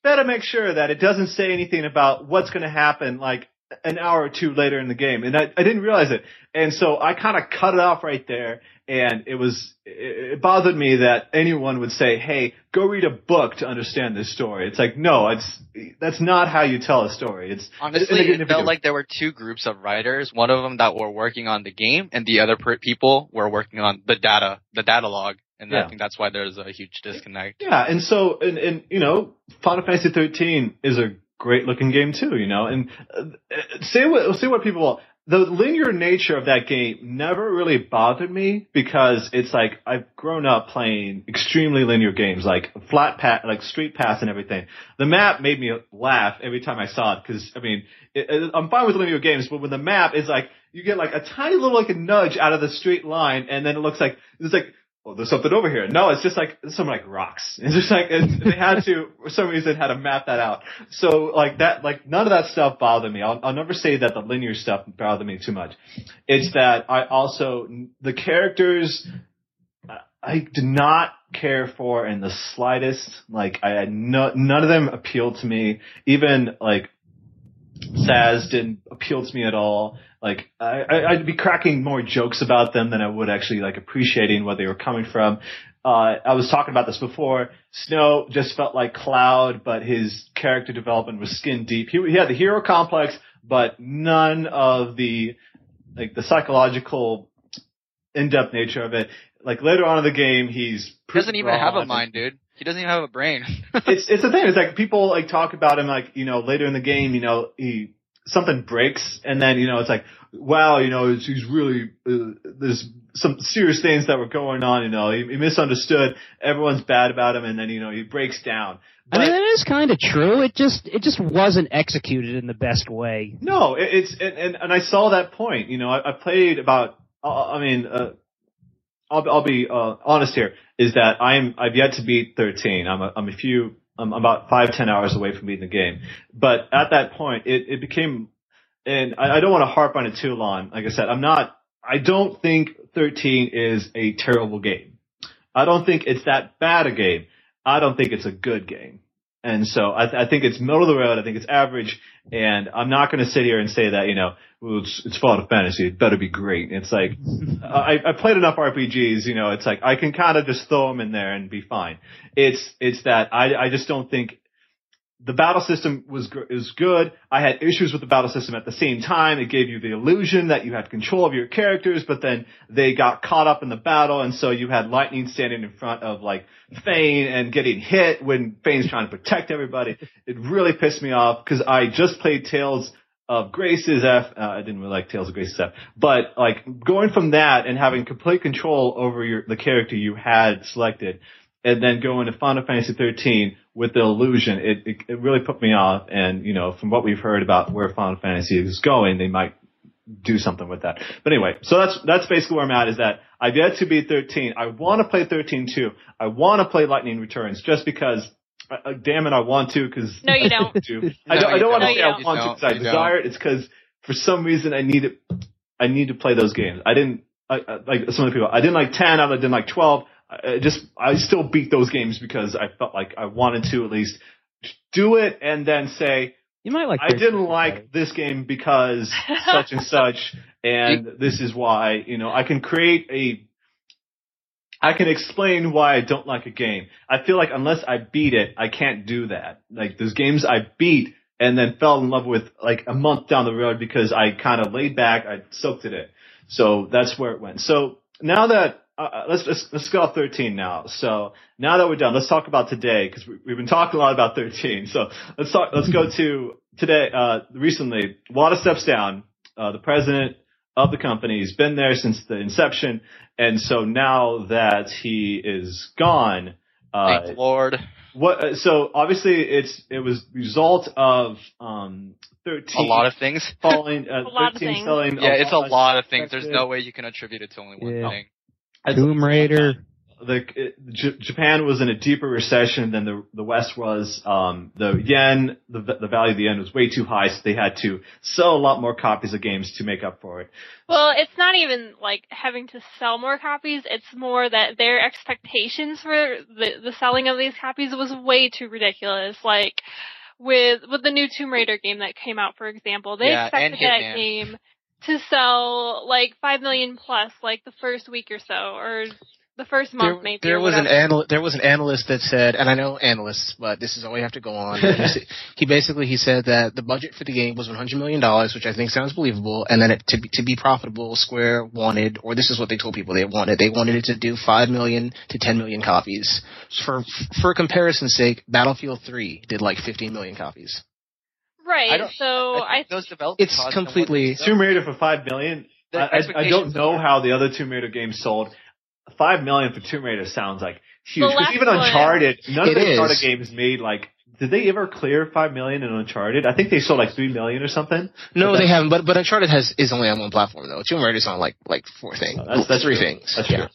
Better make sure that it doesn't say anything about what's going to happen like an hour or two later in the game. And I, I didn't realize it. And so I kind of cut it off right there. And it was, it, bothered me that anyone would say, Hey, go read a book to understand this story. It's like, no, it's, that's not how you tell a story. It's Honestly, it felt like there were two groups of writers. One of them that were working on the game, and the other per- people were working on the data, the data log. And Yeah. I think that's why there's a huge disconnect. Yeah, and so and and you know, Final Fantasy 13 is a great looking game too, you know. And uh, uh, say what say what people will. The linear nature of that game never really bothered me because it's like I've grown up playing extremely linear games like flat path, like street paths and everything. The map made me laugh every time I saw it because I mean, it, it, I'm fine with linear games, but when the map is like you get like a tiny little like a nudge out of the straight line, and then it looks like it's like well, there's something over here. No, it's just like it's some like rocks. It's just like it's, they had to for some reason had to map that out. So like that, like none of that stuff bothered me. I'll, I'll never say that the linear stuff bothered me too much. It's that I also the characters I- I did not care for in the slightest. Like I had no, none of them appealed to me. Even like Sazh didn't appeal to me at all. Like I, I- I'd be cracking more jokes about them than I would actually like appreciating where they were coming from. Uh, I was talking about this before. Snow just felt like Cloud, but his character development was skin deep. He, he had the hero complex, but none of the like the psychological in-depth nature of it. Like later on in the game, he's He doesn't even have a mind, dude. He doesn't even have a brain. it's it's the thing. It's like people like talk about him like you know later in the game. You know he something breaks and then you know it's like wow you know he's really uh, there's some serious things that were going on. You know he, he misunderstood. Everyone's bad about him and then you know he breaks down. I mean, But- that is kind of true. It just it just wasn't executed in the best way. No, it, it's and, and and I saw that point. You know, I, I played about. Uh, I mean, uh, I'll I'll be uh, honest here. Is that I'm I've yet to beat 13. I'm a, I'm a few. I'm about five ten hours away from beating the game. But at that point, it it became, and I, I don't want to harp on it too long. Like I said, I'm not. I don't think 13 is a terrible game. I don't think it's that bad a game. I don't think it's a good game. And so I, th- I think it's middle of the road. I think it's average. And I'm not going to sit here and say that, you know, well, it's, it's Final Fantasy. It better be great. It's like, I, I played enough RPGs, you know, it's like I can kind of just throw them in there and be fine. It's, it's that I, I just don't think the battle system was is good. I had issues with the battle system at the same time. It gave you the illusion that you had control of your characters, but then they got caught up in the battle, and so you had Lightning standing in front of like Fang and getting hit when Fang's trying to protect everybody. It really pissed me off because I just played Tales of Graces f. Uh, I didn't really like Tales of Graces f, but like going from that and having complete control over your the character you had selected, and then going to Final Fantasy 13 with the illusion, it, it it really put me off. And you know, from what we've heard about where Final Fantasy is going, they might do something with that. But anyway, so that's that's basically where I'm at. Is that I've yet to beat 13. I want to play 13 too. I want to play Lightning Returns just because. Uh, uh, damn it, I want to because No, you don't. I don't. I don't want to No, say I don't. want to You because I don't. You desire it. It's because for some reason I need it. I need to play those games. I didn't I, I, like some of the people. I didn't like 10. I didn't like 12. I just I still beat those games because I felt like I wanted to at least do it and then say You might like. I didn't like this game because such and such, and this is why. You know, I can create a. I can explain why I don't like a game. I feel like unless I beat it, I can't do that. Like there's games I beat and then fell in love with like a month down the road because I kind of laid back, I soaked it in. So that's where it went. So now that uh, uh, let's, let's let's go off 13 now. So now that we're done, let's talk about today because we, we've been talking a lot about 13. So let's talk. Let's go to today. Uh, recently, a lot of steps down. Uh, the president of the company has been there since the inception, and so now that he is gone, uh, Thank the Lord. what? uh, So obviously, it's it was result of um 13 A lot of things. falling. Uh, A lot of things. selling. Yeah, it's a lot lot of things. There's no way you can attribute it to only one Yeah. thing. Tomb Raider. the J- Japan was in a deeper recession than the the West was. Um, the yen, the the value of the yen was way too high, so they had to sell a lot more copies of games to make up for it. Well, it's not even like having to sell more copies. It's more that their expectations for the the selling of these copies was way too ridiculous. Like with with the new Tomb Raider game that came out, for example, they Yeah, expected that game to sell like five million plus, like the first week or so, or the first There, month maybe. there was an whatever. anal- there was an analyst that said, and I know analysts, but this is all we have to go on. he basically he said that the budget for the game was 100 million dollars, which I think sounds believable, and then it, to be, to be profitable, Square wanted, or this is what they told people they wanted, they wanted it to do 5 million to 10 million copies. For for comparison's sake, Battlefield 3 did like 15 million copies. I right. don't- So I I, think those developers It's completely- what they Tomb Raider for five million. I, I, I don't know are- how the other Tomb Raider games sold. Five million for Tomb Raider sounds like huge. The 'Cause last even one- Uncharted, none of It the is. Uncharted games made like. Did they ever clear five million in Uncharted? I think they sold like three million or something. No, they haven't. But but Uncharted has is only on one platform though. Tomb Raider's on like like four things, Oh, that's- that's three true. things. That's yeah. true.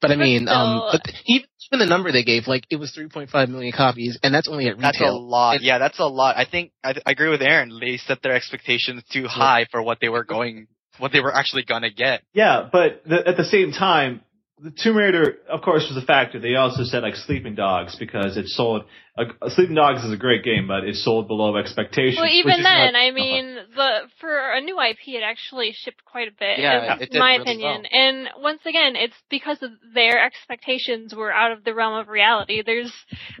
But I But mean, um, but even even the number they gave, like it was 3.5 million copies, and that's only at retail. That's a lot. It- yeah, that's a lot. I think I, I agree with Aaron. They set their expectations too high for what they were going, what they were actually gonna get. Yeah, but the, at the same time, the Tomb Raider, of course, was a factor. They also said like Sleeping Dogs because it sold. Uh, Sleeping Dogs is a great game, but it sold below expectations. well, even then, not- I mean, the for a new IP, it actually shipped quite a bit. Yeah, in it did my really opinion. well. And once again, it's because of their expectations were out of the realm of reality. There's,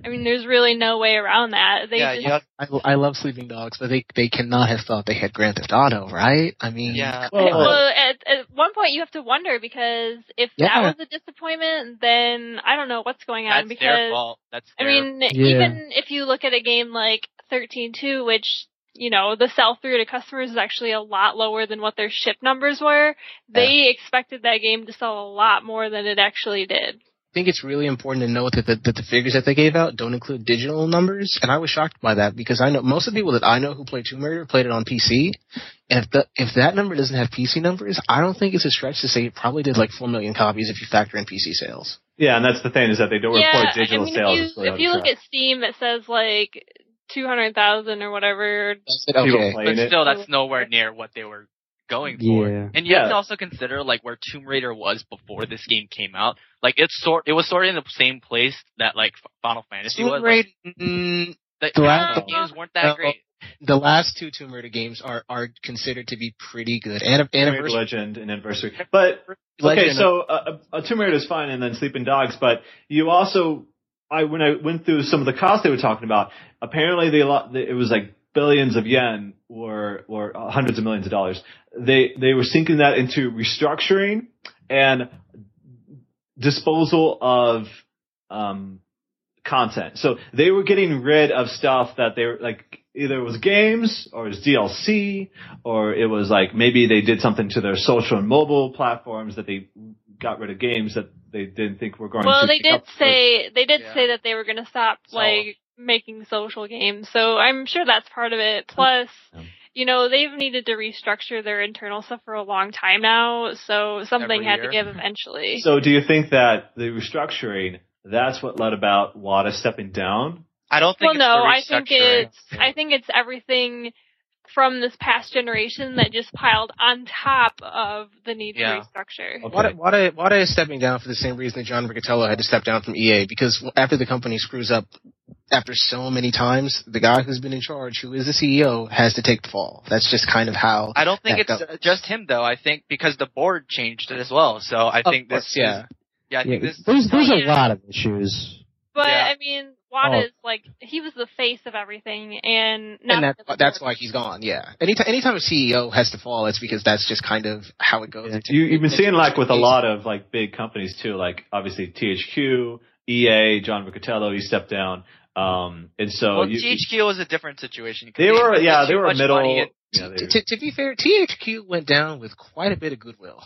I mean, there's really no way around that. They yeah, just, yeah, I, I love Sleeping Dogs, but they they cannot have thought they had Grand Theft Auto, right? I mean, yeah. Well, well, at, at one point you have to wonder because if Yeah. that was a disappointment, then I don't know what's going on. That's because their fault. That's I mean, Yeah. even if you look at a game like 13.2, which, you know, the sell through to customers is actually a lot lower than what their ship numbers were, they expected that game to sell a lot more than it actually did. I think it's really important to note that the, that the figures that they gave out don't include digital numbers, and I was shocked by that because I know most of the people that I know who play Tomb Raider played it on PC, and if the if that number doesn't have PC numbers, I don't think it's a stretch to say it probably did like four million copies if you factor in PC sales. Yeah, and that's the thing is that they don't yeah, report digital I mean, sales. if you, if you look at Steam, it says like 200,000 or whatever. to people Okay, playing But it. still, that's nowhere near what they were going for. Yeah. And you have to also consider like where Tomb Raider was before this game came out. Like it's sort, it was sort of in the same place that like Final Fantasy was. Tomb Like, mm, the, The last- the games weren't that No. great. the last two Tomb Raider games are are considered to be pretty good. Anna- Tomb Raider Anniversary Legend and Anniversary. But okay, Legend- so uh, uh, Tomb Raider is fine, and then Sleeping Dogs. But you also, I when I went through some of the costs they were talking about, apparently they it was like billions of yen or or uh, hundreds of millions of dollars. They they were sinking that into restructuring and disposal of um content. So they were getting rid of stuff that they were like either it was games or it was DLC or it was like maybe they did something to their social and mobile platforms that they got rid of games that they didn't think were going Well, to Well, they did up. say they did Yeah. say that they were going to stop So- like making social games. So I'm sure that's part of it. Plus, Yeah. you know, they've needed to restructure their internal stuff for a long time now, so something Every had year. to give eventually. So do you think that the restructuring, that's what led about Wada stepping down? I don't think. well, think no, I think it's I think it's everything from this past generation that just piled on top of the need Yeah. to restructure. Okay. Wada, Wada, Wada is stepping down for the same reason that John Riccitiello had to step down from EA because after the company screws up after so many times, the guy who's been in charge, who is the CEO, has to take the fall. That's just kind of how. I don't think it's goes. uh, just him though. I think because the board changed it as well. So I think Of course, this yeah. is yeah. I Yeah, think this there's there's a lot of issues. But Yeah. I mean, Wada's like he was the face of everything, and now and that, because that's why he's gone. Yeah. Anytime, anytime a CEO has to fall, it's because that's just kind of how it goes. Yeah. You, you've been seeing like with a lot of like big companies too, like obviously THQ, EA, John Riccitiello, he stepped down. Um, and so well, you, THQ was a different situation. they were, yeah, they were middle. money yeah, they To, to, to be fair, THQ went down with quite a bit of goodwill.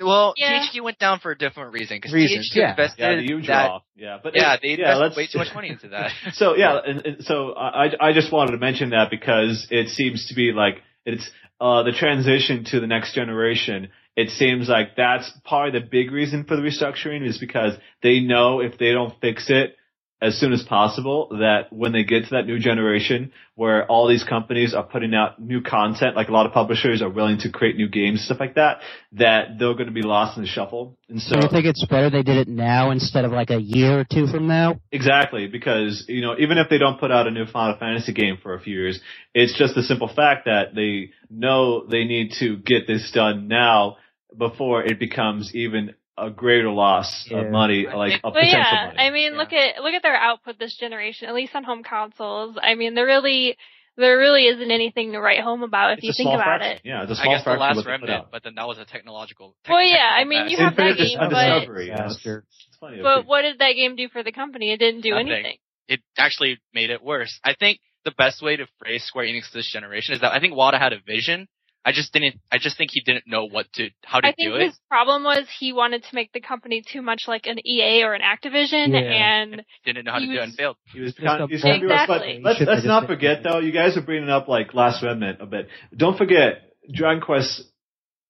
Well, Yeah. THQ went down for a different reason because Reasons, THQ yeah. invested yeah, the huge that. draw. Yeah, but Yeah, it- they yeah, invested let's- way too much money into that. So yeah, and, and so I I just wanted to mention that because it seems to be like it's uh the transition to the next generation. It seems like that's probably the big reason for the restructuring is because they know if they don't fix it as soon as possible that when they get to that new generation where all these companies are putting out new content, like a lot of publishers are willing to create new games, stuff like that, that they're going to be lost in the shuffle. And so you think it's better they did it now instead of like a year or two from now? Exactly, because you know, even if they don't put out a new Final Fantasy game for a few years, it's just the simple fact that they know they need to get this done now before it becomes even a greater loss Yeah. of money, like think- a But potential yeah, money. I mean, Yeah. look at look at their output this generation, at least on home consoles. I mean, there really there really isn't anything to write home about if It's you think about fraction. it. Yeah, it's a I small guess the fraction of last what they put remnant, but then that was a technological. Well, yeah, I mean, you have that game, but- Discovery. you it's- it's funny. But what did that game do for the company? It didn't do Nothing. anything. it actually made it worse. I think the best way to phrase Square Enix this generation is that I think Wada had a vision. I just didn't. I just think he didn't know what to how to I think do it. his problem was he wanted to make the company too much like an EA or an Activision, Yeah. and Didn't know how to he do it and failed. He was Just kind a of, he's trying Exactly. respectful. Let's, let's not just- forget though, you guys are bringing up like Last Remnant a bit. Don't forget, Dragon Quest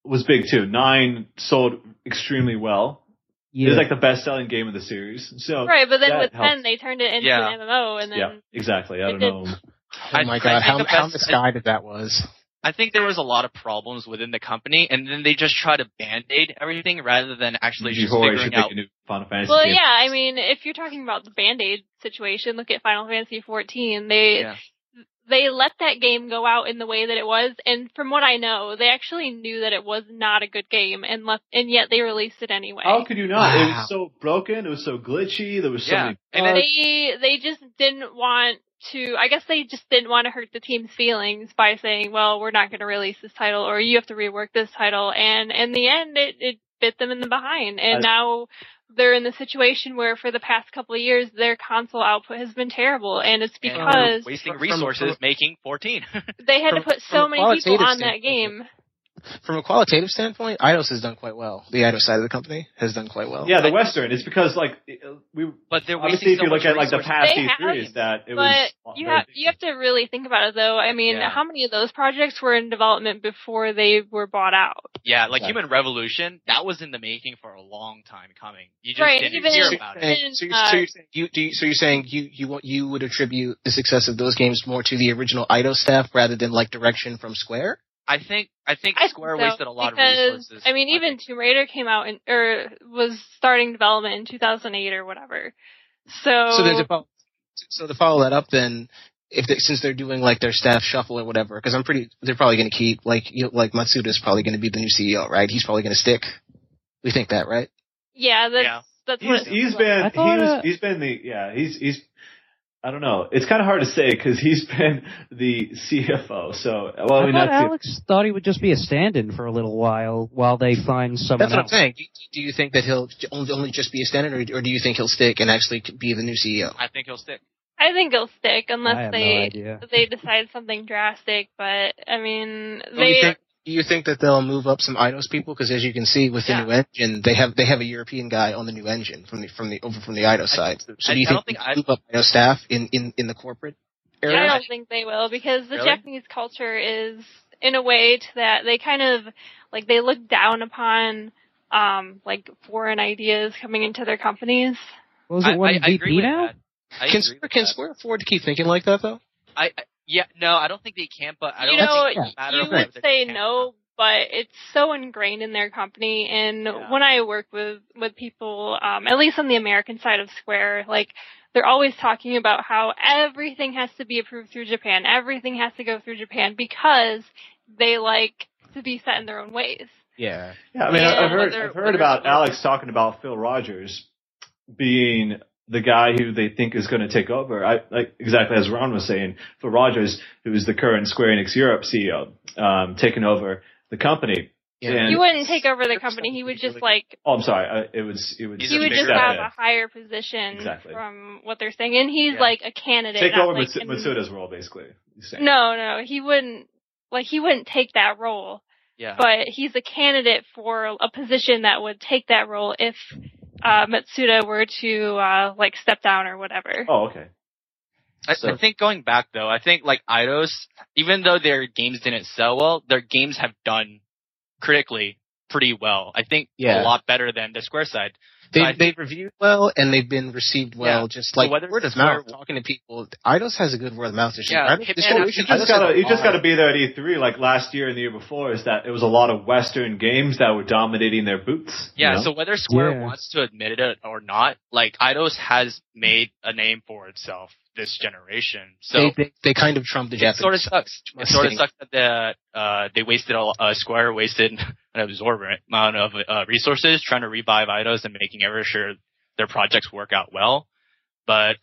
was big too. Nine sold extremely well. It was like the best selling game of the series. So right. But then with helps. ten, they turned it into Yeah. an MMO, and then yeah, exactly. I don't did- know. Oh my I- I god, think how, the how best- misguided that was. I think there was a lot of problems within the company, and then they just try to band-aid everything rather than actually just Before I figuring should make out. a new Final Fantasy Well, game. yeah, I mean, if you're talking about the Band-Aid situation, look at Final Fantasy 14. They Yeah. they let that game go out in the way that it was, and from what I know, they actually knew that it was not a good game, and left, and yet they released it anyway. How could you not? It was so broken. It was so glitchy. There was so Yeah. many. And they they just didn't want to. I guess they just didn't want to hurt the team's feelings by saying, "Well, we're not going to release this title, or you have to rework this title." And in the end, it it bit them in the behind, and I- now they're in the situation where for the past couple of years their console output has been terrible, and it's and because wasting resources from- making 14. they had to put so many people on that standpoint, game. From a qualitative standpoint, Eidos has done quite well. The Eidos side of the company has done quite well. yeah, the Western. It's because like we but they're obviously wasting if so you look much at like the past They E3s have, that it but was. you very have you have to really think about it though. I mean, Yeah. how many of those projects were in development before they were bought out? Yeah, like Exactly. Human Revolution, that was in the making for a long time coming. You just Right, didn't even hear in- about it. And And, so, you're, uh, so, you're saying you, do you, so you're saying you you want you would attribute the success of those games more to the original Eidos staff rather than like direction from Square? I think I think I think Square so, wasted a lot because, of resources. I mean, even it. Tomb Raider came out in, or was starting development in 2008 or whatever. So, So then to follow, so to follow that up, then if they, since they're doing like their staff shuffle or whatever, because I'm pretty, they're probably going to keep like you know, like Matsuda's probably going to be the new CEO, right? He's probably going to stick. We think that, right? yeah, that's Yeah. that's what He's, it he's seems been like. I thought, he was uh, he's been the yeah he's he's I don't know it's kind of hard to say because he's been the CFO so well I I mean thought that's Alex thought he would just be a stand-in for a little while while they find someone That's what I'm else. saying. Do, do you think that he'll only, only just be a stand-in, or, or do you think he'll stick and actually be the new CEO? I think he'll stick. I think he'll stick unless have no they they decide something drastic. But I mean, they you think, do you think that they'll move up some Eidos people? Because as you can see with the Yeah. new engine, they have they have a European guy on the new engine from the from the over from the Eidos I- side. So I- do you I don't think, think they'll I- move up Eidos staff in, in, in the corporate I don't think they will because the Really? Japanese culture is in a way to that they kind of like they look down upon um like foreign ideas coming into their companies. Was I, it one I, I agree VP with now? that. I Can, agree Square, with can that. Square afford to keep thinking like that though? I, I yeah no, I don't think they can. But I don't you know, think it's you would say no, but it's so ingrained in their company. And Yeah. when I work with with people, um, at least on the American side of Square, like they're always talking about how everything has to be approved through Japan. Everything has to go through Japan because they like to be set in their own ways. Yeah. Yeah, I mean, Yeah, I've heard, I've heard about Alex talking about Phil Rogers being the guy who they think is going to take over. I, like exactly as Ron was saying, Phil Rogers, who is the current Square Enix Europe CEO, um, taking over the company. Yeah. He wouldn't take over the company. He would just like Oh, I'm sorry. I, it was it was he would just guy. have a higher position Exactly. from what they're saying, and he's Yeah. like a candidate. take over like Matsuda's role, basically. saying. No, no, he wouldn't. Like he wouldn't take that role. Yeah. but he's a candidate for a position that would take that role if uh, Matsuda were to uh, like step down or whatever. Oh, okay. I, So- I think going back though, I think like Eidos, even though their games didn't sell well, their games have done critically pretty well. I think Yeah. a lot better than the Square side. They I- they've reviewed well and they've been received well. Yeah. Just like whether word of mouth, talking to people. Eidos has a good word of mouth issue. Yeah, Eidos- Hitman this has- generation, You just gotta you just gotta be there at E3 like last year and the year before. Is that it was a lot of Western games that were dominating their booths. you Yeah, know? so whether Square Yeah. wants to admit it or not, like Eidos has made a name for itself this generation. So they, they they kind of trumped the it Japanese. sort of sucks. It sort of sucks that uh, they wasted a, uh, Square wasted an absorbent amount of uh, resources trying to revive Eidos and making ever sure their projects work out well. But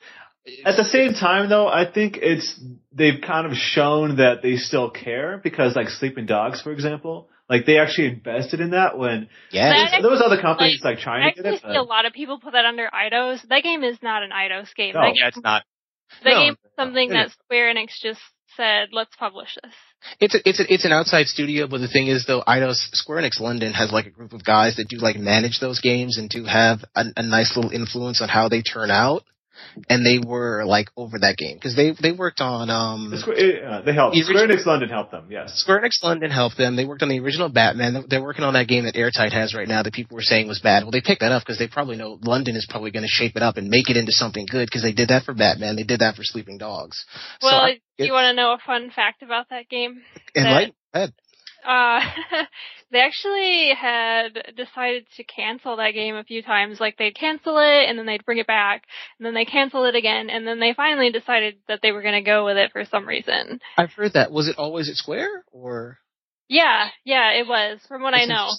At the same time, though, I think it's they've kind of shown that they still care because, like Sleeping Dogs, for example, like they actually invested in that when Yeah, That- there was other companies like, I trying to actually get it. see a lot of people put that under Eidos. That game is not an Eidos game. No. that yeah, it's not. That No, game is something that. Square Enix just said, "Let's publish this." it's a, it's a, it's an outside studio, but the thing is though, I know Square Enix London has like a group of guys that do like manage those games and do have a, a nice little influence on how they turn out. And they were like over that game because they they worked on um the Square- uh, they helped. The Square Enix London helped them. Yes. Square Enix London helped them. They worked on the original Batman. They're working on that game that Airtight has right now that people were saying was bad. Well, they picked that up because they probably know London is probably going to shape it up and make it into something good because they did that for Batman. They did that for Sleeping Dogs. So Well, I- you want to know a fun fact about that game? and that- like that, Uh, they actually had decided to cancel that game a few times. Like they'd cancel it and then they'd bring it back and then they cancel it again and then they finally decided that they were going to go with it for some reason. I've heard that. Was it always at Square or? Yeah, yeah, it was from what I know.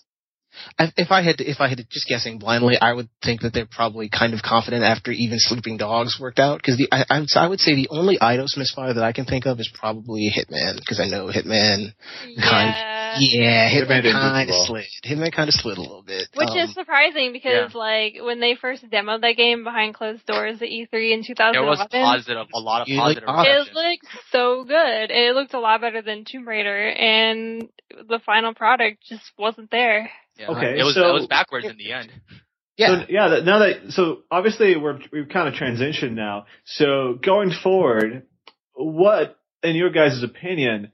Interesting. I- If I had to, if I had to just guessing blindly, I would think that they're probably kind of confident after even Sleeping Dogs worked out. Because the I, I, would- I would say the only Eidos misfire that I can think of is probably Hitman. Because I know Hitman. Yeah. Yeah, Hitman Hitman kind of slid. Hitman kind of slid a little bit. Which Um, is surprising because like when they first demoed that game behind closed doors at E3 in There was positive, a lot of You like positive positive. it looked so good. It looked a lot better than Tomb Raider and the final product just wasn't there. Yeah. Okay, it was so- it was backwards in the end. yeah. So, yeah. Now that so obviously we're we've kind of transitioned now. So going forward, what in your guys' opinion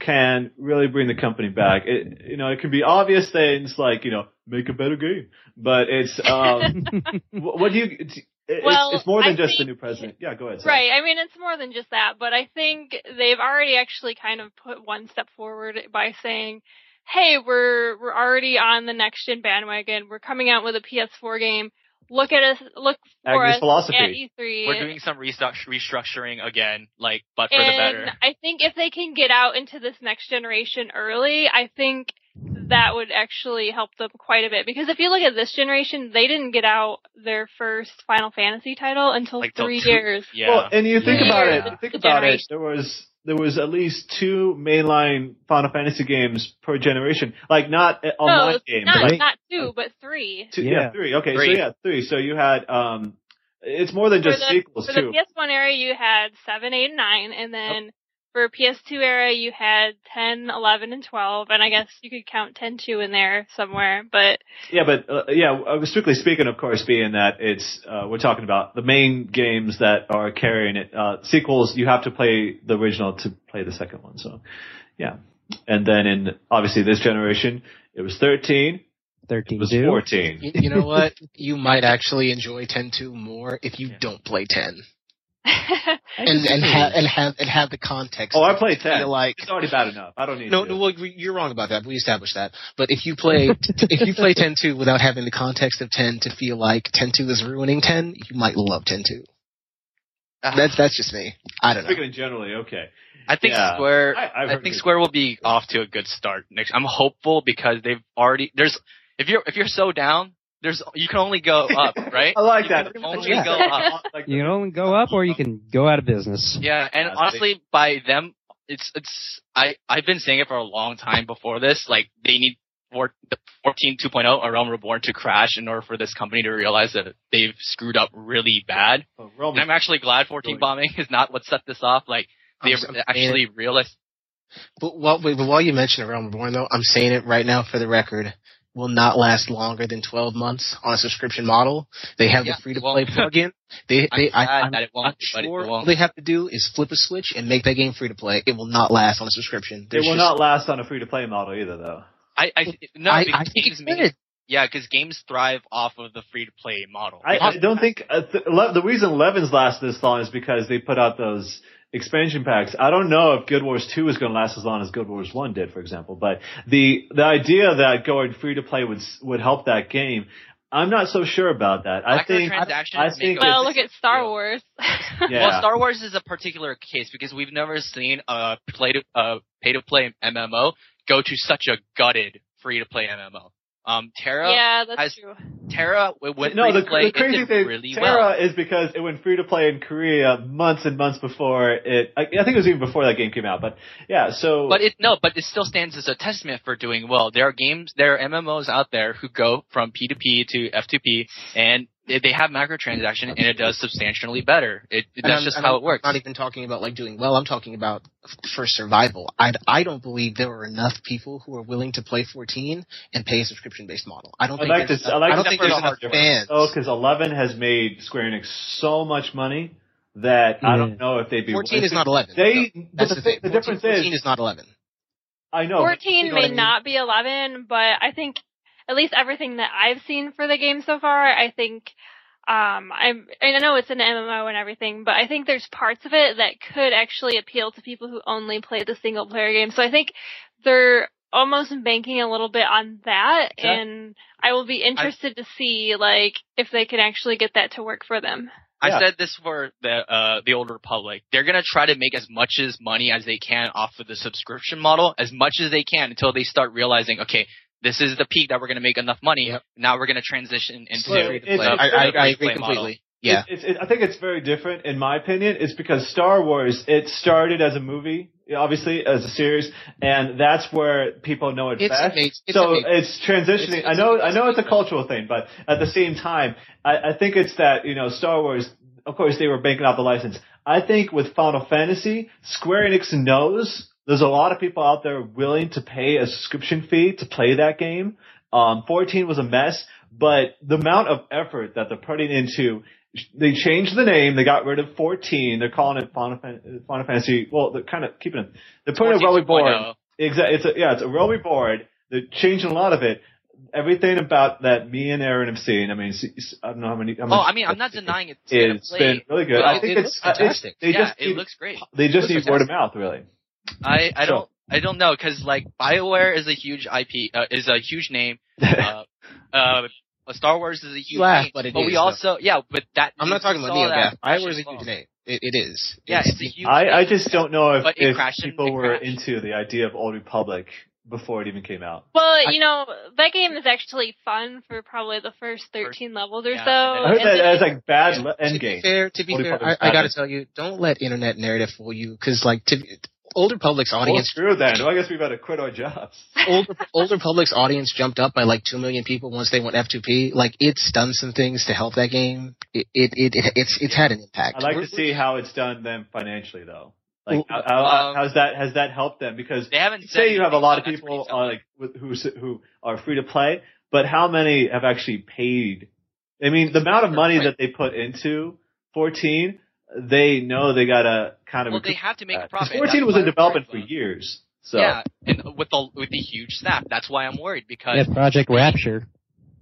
can really bring the company back? It, you know, it can be obvious things like you know make a better game, but it's um, what, what do you? It's, it's, Well, it's more than I just the new president. Yeah, go ahead. Sarah. Right. I mean, it's more than just that, but I think they've already actually kind of put one step forward by saying, "Hey, we're we're already on the next gen bandwagon. We're coming out with a PS4 game. Look at us. Look for Agni's us philosophy. at E3." We're doing some restructuring again, like but for the and better. I think if they can get out into this next generation early, I think that would actually help them quite a bit. Because if you look at this generation, they didn't get out their first Final Fantasy title until Like three two- years. Yeah. Well, and you think Yeah. about it. Think The about it. There was there was at least two mainline Final Fantasy games per generation. Like not uh, No, online games. not like not two, but three. Two, yeah. Yeah. three. Okay, Three. so yeah, three. So you had um, it's more than For just the, sequels for too. the PS1 era, you had seven, eight, and nine, and then for PS2 era, you had 10, 11, and 12, and I guess you could count 10-2 in there somewhere, but. Yeah, but, uh, yeah, uh, strictly speaking, of course, being that it's, uh, we're talking about the main games that are carrying it. Uh, sequels, you have to play the original to play the second one, so, yeah. And then in, obviously this generation, it was 13, 13 it was do. 14. You, you know what? You might actually enjoy 10-2 more if you Yeah. don't play 10 I and and disagree. have and have and have the context. Oh, I to played feel 10. Like It's already bad enough. I don't need no, to. no, well, you're wrong about that. We established that. But if you play if you play 10-2 without having the context of 10 to feel like 10-2 is ruining 10, you might love 10-2. Ah, That's that's just me. I don't know. Speaking generally, okay. I think Yeah. Square. I- I've I, think Square will be off to a good start next. I'm hopeful because they've already there's if you're if you're so down, there's you can only go up, right? I like You that. can only Yeah. go up. You can only go up or you can go out of business. Yeah, and honestly, by them, it's it's I I've been saying it for a long time before this. Like they need four, the 14 2.0 or Realm Reborn to crash in order for this company to realize that they've screwed up really bad. Oh, Realm And I'm actually glad 14 Really? bombing is not what set this off. Like they I'm- I'm saying actually realized. But while, but while you mention a Realm Reborn, though, I'm saying it right now for the record. Will not last longer than 12 months on a subscription model. They have Yeah, the free to play it won't. plugin. They, they, I, sad I'm, that it won't, I'm but sure all won't. they have to do is flip a switch and make that game free to play. It will not last on a subscription. It will just- not last on a free to play model either, though. I I no I, because I think games it make- could. yeah because games thrive off of the free to play model. I, I don't think uh, th- ele- the reason 11's last this long is because they put out those expansion packs. I don't know if Guild Wars 2 is going to last as long as Guild Wars 1 did, for example. But the the idea that going free to play would would help that game, I'm not so sure about that. I think Microtransactions I think well, look at Star Yeah. Wars. yeah. Well, Star Wars is a particular case because we've never seen a play to uh, pay to play MMO go to such a gutted free to play MMO. Um, TERA, yeah, that's has- true. TERA w- went no, free the, to play. the crazy it thing, really TERA well. is because it went free to play in Korea months and months before it. I, I think it was even before that game came out. But yeah, so But it no, but it still stands as a testament for doing well. There are games, there are MMOs out there who go from P2P to F2P, and they they have microtransaction, and it does substantially better. It, And that's I'm- just and how I'm it works. Not even talking about like doing well. I'm talking about f- for survival. I I don't believe there are enough people who are willing to play 14 and pay a subscription based model. I don't I think like there's this. I like I don't think there's the enough hard fans. Oh, because 11 has made Square Enix so much money that I don't mm. know if they'd be. 14 is not 11. They. No, but That's the, the thing. the 14 difference 14 is, is not 11. I know. 14 you know may I mean? not be 11, but I think at least everything that I've seen for the game so far, I think um I'm I know it's an MMO and everything, but I think there's parts of it that could actually appeal to people who only play the single player game. So I think they're almost banking a little bit on that Okay. and I will be interested to see like if they can actually get that to work for them. I Yeah. said this for the uh, the old Republic. They're gonna try to make as much as money as they can off of the subscription model, as much as they can, until they start realizing, okay, this is the peak that we're gonna make enough money. Yep. Now we're gonna transition into Well, Free it's- to play. it's- I, I, I free-to-play agree model. completely. Yeah. It's, it's, I think it's very different, in my opinion. It's because Star Wars it started as a movie, obviously as a series, and that's where people know it It's best. amazing. It's so amazing. it's transitioning. It's- I it's know, I know, it's a cultural thing, but at the same time, I, I think it's that you know Star Wars. Of course, they were banking off the license. I think with Final Fantasy, Square Enix knows there's a lot of people out there willing to pay a subscription fee to play that game. Um, 14 was a mess, but the amount of effort that they're putting into they changed the name. They got rid of 14. They're calling it Final, Fan- Final Fantasy. Well, they're kind of keeping it. They're putting a 14 Realm Reborn. 2.0. Exactly. It's a, yeah, it's a Realm Reborn. They're changing a lot of it. Everything about that me and Aaron have seen. I mean, I don't know how many. How Oh, I mean, I'm not denying it's it's been really good. Well, I think it it's, fantastic. They yeah, just it need, looks great. they just need word of mouth, really. I I So- don't I don't know because like Bioware is a huge IP uh, is a huge name. Uh, uh, Star Wars is a huge laugh, name, but it we is, though. also yeah, but that I'm not talking about saw NeoGAF. that Bioware is a crash huge name. It, it is. Yeah, It's- it's a huge. I, I name. just don't know if, if crashed people were into the idea of Old Republic before it even came out. Well, I- you know, that game is actually fun for probably the first 13 levels or yeah, so. and I heard that then- as like bad le- to end be game. fair, to be Old fair, Republic's I, I got to tell you, don't let internet narrative fool you, because like to, Old Republic's Well, audience, screw that. Well, I guess we better quit our jobs. older Old Republic's audience jumped up by like two million people once they went F2P. Like it's done some things to help that game. It it, it, it it's it's had an impact. I'd like We're- to see how it's done them financially, though. Like, how, how, Um, how's that has that helped them? Because They haven't say you have a lot of people pretty uh, like who who are free to play, but how many have actually paid? I mean, the amount of money that they put into 14, they know they gotta kind of. well, they have to make a profit. 14 was in development for years. So Yeah, and with the with the huge staff, that's why I'm worried because Yeah, Project Rapture.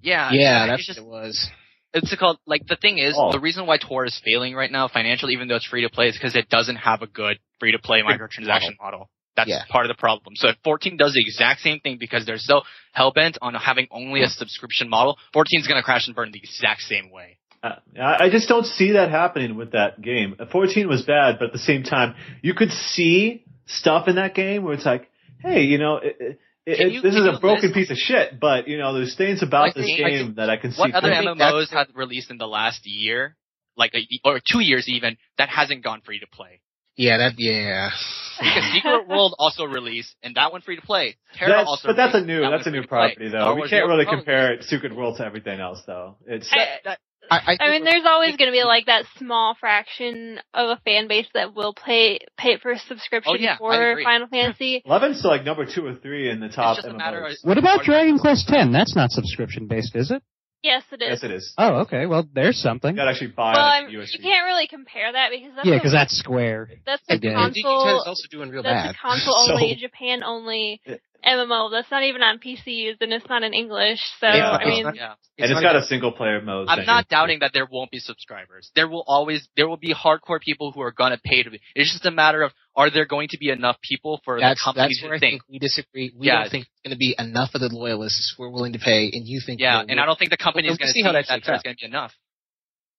yeah, Yeah, it's that's just what it was. it's called like the thing is Oh. the reason why Tor is failing right now financially, even though it's free to play, is because it doesn't have a good free to play microtransaction model. That's Yeah. part of the problem. So if 14 does the exact same thing because they're so hell bent on having only a subscription model, 14 is going to crash and burn the exact same way. Uh, I I just don't see that happening with that game. 14 was bad, but at the same time, you could see stuff in that game where it's like, hey, you know, it, it, you- this is a broken list- piece of shit, but you know, there's things about Like this the- game that I can see. What other think MMOs that's- have released in the last year, like a, or two years even, that hasn't gone free to play? Yeah, that yeah. Because Secret World also released, and that one free to play. TERA That's, also but that's a new that that's a new free to play. property Star though. We Wars can't Zero really compare Secret World to everything else though. It's I, That- I, I, I mean, there's always going to be like that small fraction of a fan base that will pay pay for a subscription Oh, yeah, for. Final Fantasy. 11's still like number two or three in the top just a matter of- What about Dragon Quest Ten? That's not subscription based, is it? Yes, it is. yes, it is. Oh, okay. Well, there's You something. gotta actually buy well, it I'm, you can't really compare that because that's Yeah, because that's Square. that's a again. Japan's console. also doing real That's bad. a console only, So- Japan only Yeah. MMO. That's not even on PCs and it's not in English. So Yeah, I mean, yeah. and it's got a single player mode. I'm not doubting that there won't be subscribers. There will always, there will be hardcore people who are gonna pay to be. It's just a matter of, are there going to be enough people for That's the companies that's where to I think? think we disagree. We Yeah. don't think it's going to be enough of the loyalists who are willing to pay, and you think Yeah, we're- and I don't think the company We'll is gonna see see how that that shakes there's out. gonna be enough.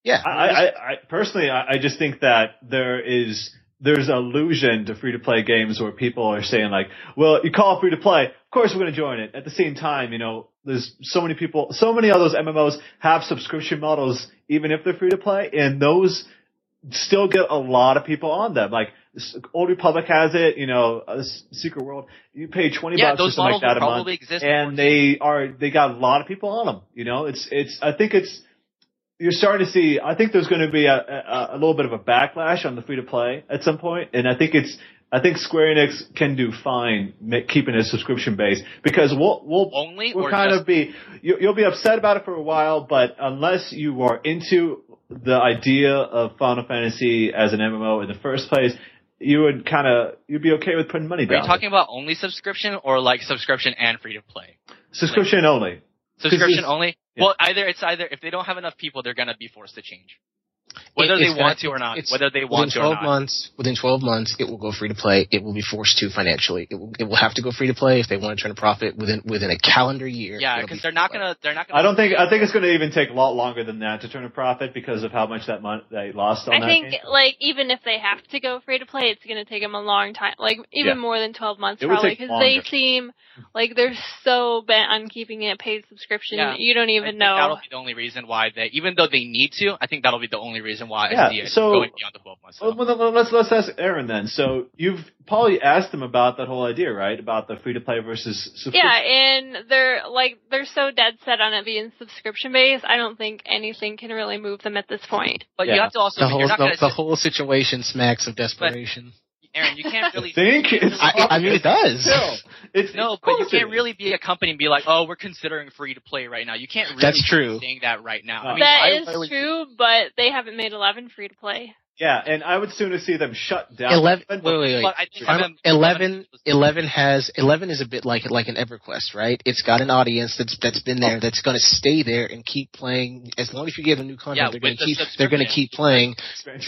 yeah. I, I, I personally, I, I just think that there is there's allusion to free to play games where people are saying like, well, you call it free to play, of course we're going to join it. At the same time, you know, there's so many people, so many of those MMOs have subscription models, even if they're free to play, and those still get a lot of people on them. Like Old Republic has it, you know, uh, Secret World, you pay twenty Yeah, bucks or something like that a month probably exist. in and they are they got a lot of people on them. You know, it's it's I think it's you're starting to see. I think there's going to be a, a, a little bit of a backlash on the free to play at some point, and I think it's I think Square Enix can do fine keeping a subscription base because we'll we'll only we'll or kind just, of be you, you'll be upset about it for a while, but unless you are into the idea of Final Fantasy as an MMO in the first place, you would kind of you'd be okay with putting money back. Are down. you talking about only subscription or like subscription and free to play? subscription only. Subscription only? yeah. Well, either it's either if they don't have enough people, they're gonna be forced to change, whether It- they want gonna- or not. Whether they Within want to or 12 not. months, within 12 months, it will go free to play. It will be forced to financially. It will, it will have to go free to play if they want to turn a profit within within a calendar year. Yeah, because be they're not gonna. They're not gonna. I don't think I think it's going to even take a lot longer than that to turn a profit because of how much that money they lost on I that I think game. like even if they have to go free to play, it's going to take them a long time, like even Yeah. more than 12 months It probably, because they seem like they're so bent on keeping it paid subscription. Yeah. You don't even know. That'll be the only reason why they, even though they need to, I think that'll be the only reason why I Yeah, see it so- going beyond the 12 months. Well, well, well, let's let's ask Aaron then. So you've probably asked them about that whole idea, right? About the free to play versus subscription. Yeah, and they're like they're so dead set on it being subscription based. I don't think anything can really move them at this point. but yeah. you have to also, The you're whole not the, gonna the sit- whole situation smacks of desperation. Aaron, you can't really. think it's I, I mean, it does. Still, it's No, it's but you can't really be a company and be like, "Oh, we're considering free to play right now." You can't really That's true. saying that right now. No. I uh, mean, That I- is I would- true, but they haven't made 11 free to play. Yeah, and I would sooner see them shut down. 11, wait, wait, wait. But I think 11, 11 has 11 is a bit like like an EverQuest, right? It's got an audience that's that's been there, oh. that's going to stay there and keep playing as long as you give them new content. Yeah, they're going with to the keep they're going to keep playing.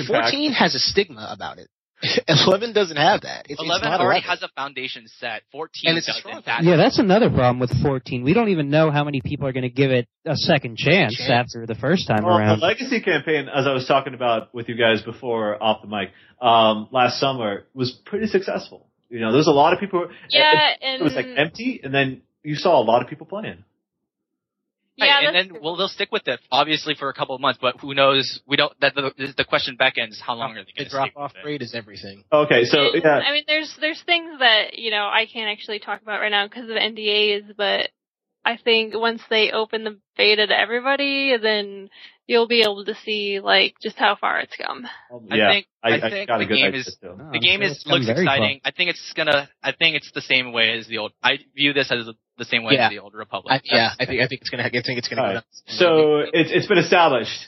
14 has a stigma about it. 11 doesn't have that. It's, it's 11 not already 11. has a foundation set. 14 And it's a doesn't. strong That's- Yeah, that's another problem with 14. We don't even know how many people are going to give it a second chance Chance. after the first time Well, around. the legacy campaign, as I was talking about with you guys before off the mic, um, last summer was pretty successful. You know, there's a lot of people. Yeah, it, and it was like empty, and then you saw a lot of people playing. Yeah, Right, and that's then well, they'll stick with it obviously for a couple of months, but who knows? We don't. That the, the question back ends: How long are they going to drop stick off with rate is everything. Okay, so yeah, I mean, there's there's things that you know I can't actually talk about right now because of NDAs, but I think once they open the beta to everybody, then you'll be able to see like just how far it's come. I yeah, think I, I, I think got the a good game is too. The game so is it's come looks very far. exciting. I think it's gonna. I think it's the same way as the old. I view this as the same way Yeah. as the old Republic. I, yeah, I think I think it's gonna I think it's gonna go down. So it's it's been established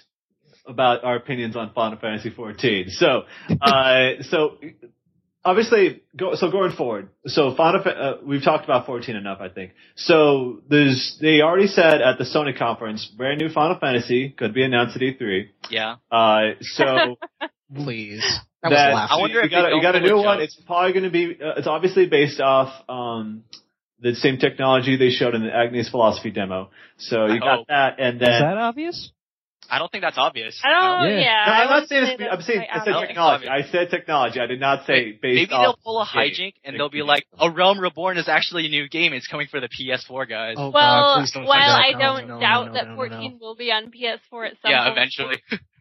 about our opinions on Final Fantasy 14. So uh, so obviously go, so going forward. So Final Fa- uh, we've talked about 14 enough, I think. So there's they already said at the Sony conference, brand new Final Fantasy could be announced at E3. yeah. Uh, so please. That, that was laughable. I wonder you if got a, you got a new one. joke. It's probably going to be. Uh, it's obviously based off um, the same technology they showed in the Agni's Philosophy demo. So you I got hope. that, and then. Is that obvious? I don't think that's obvious. I don't. Yeah. Yeah. No, I I'm not saying say it's, that's I'm saying quite I said technology. I said technology. I did not say based Maybe off. they'll pull a game. hijink and they'll be like, "A Realm Reborn is actually a new game. It's coming for the PS4, guys." Oh, Well, please while I don't no, no, doubt no, that no, no, 14 no. will be on PS4 at some yeah, point, eventually.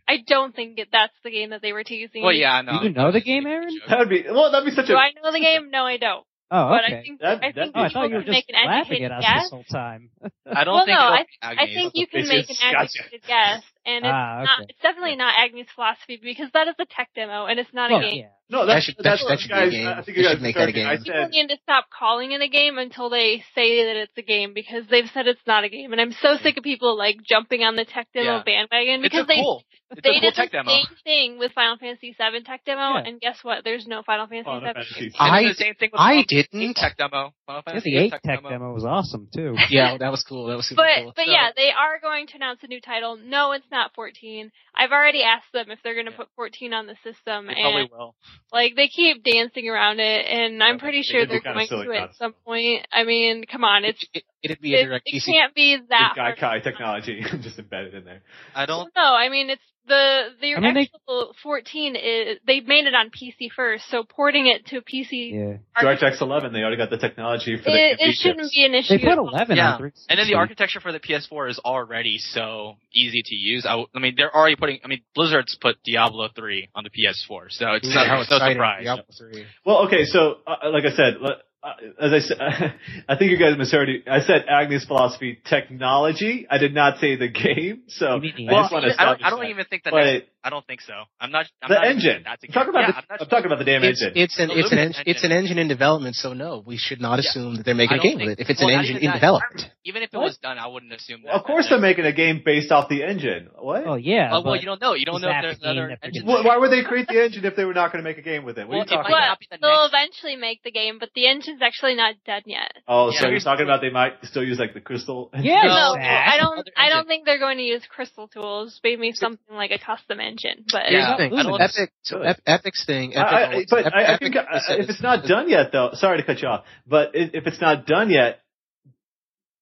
I don't think it, that's the game that they were teasing. well, yeah, no. Do you know the game, Aaron? That would be well. That'd be such Do a. I know the game? No, I don't. Oh, But okay. I think That- I think oh, I people thought you were can just make an laughing educated at us guess. this whole time. I don't well, think no, I, be I think you can make an educated guess, and it's Ah, not. It's definitely not Agni's philosophy because that is a tech demo, and it's not Well, a game. yeah. no, That should- that that's should- that should be a game. I think you guys should make that a misunderstood. I game. People need to stop calling it a game until they say that it's a game because they've said it's not a game, and I'm so sick of people like jumping on the tech demo Yeah. bandwagon It's because a they cool. It's they a cool did tech the demo. same thing with Final Fantasy VII tech demo, Yeah. and guess what? There's no Final Fantasy Final VII. Fantasy. I- the same thing with I didn't. Tech demo. Final Yeah, Fantasy the VIII eight tech demo was awesome too. Yeah, that was cool. That was super But cool. but So- yeah, they are going to announce a new title. No, it's not 14. I've already asked them if they're going to Yeah. put 14 on the system, They probably and will. like they keep dancing around it, and I'm Yeah, pretty they sure they're kinda going silly to at some point. I mean, come on, it's It, it, it'd be a it, direct it can't be that Guy hard. Kai technology just embedded in there. I don't. No, I mean it's the the I mean, they- actual 14 is they made it on PC first, so porting it to PC. Yeah. DirectX 11. They already got the technology for the It, AMD it shouldn't chips. be an issue. They put 11 Yeah. on 3. And then the architecture for the PS4 is already so easy to use. I mean, they're already putting. I mean, Blizzard's put Diablo 3 on the PS4, so it's Yeah, not, how it's no surprise. Diablo 3. Well, okay, so uh, like I said, le- uh, Uh, as I said, I think you guys misheard. it. I said Agni's philosophy technology. I did not say the game. So You I Well, just want I to don't, I don't even think that. But next, I don't think so. I'm not. I'm the not engine. That's a I'm talking about yeah, the, I'm not I'm talking about the damn It's, engine. it's an The it's an Luminous en- it's an engine. engine in development, so no, we should not Yeah. assume that they're making a game think- with it. If it's well, an engine in that. development, Even if it What? was done, I wouldn't assume that. of course, they're making a game based off the engine. What? Oh yeah. Oh, well, you don't know. You don't know if there's another other that they're engines. gonna Wh- Why would they create the engine if they were not going to make a game with it? What Well, are you it talking might about? not be the They'll eventually make the game, but the engine's actually not done yet. Oh, Yeah. so you're talking about they might still use like the crystal? Yeah, no, I don't. I don't think they're going to use crystal tools. Maybe something like a custom engine. But here's Yeah, the thing. I don't- Epic, so Ep- Epic's thing. Epic I, I, but Ep- I, I think uh, if it's not done yet, though, sorry to cut you off, but i- if it's not done yet,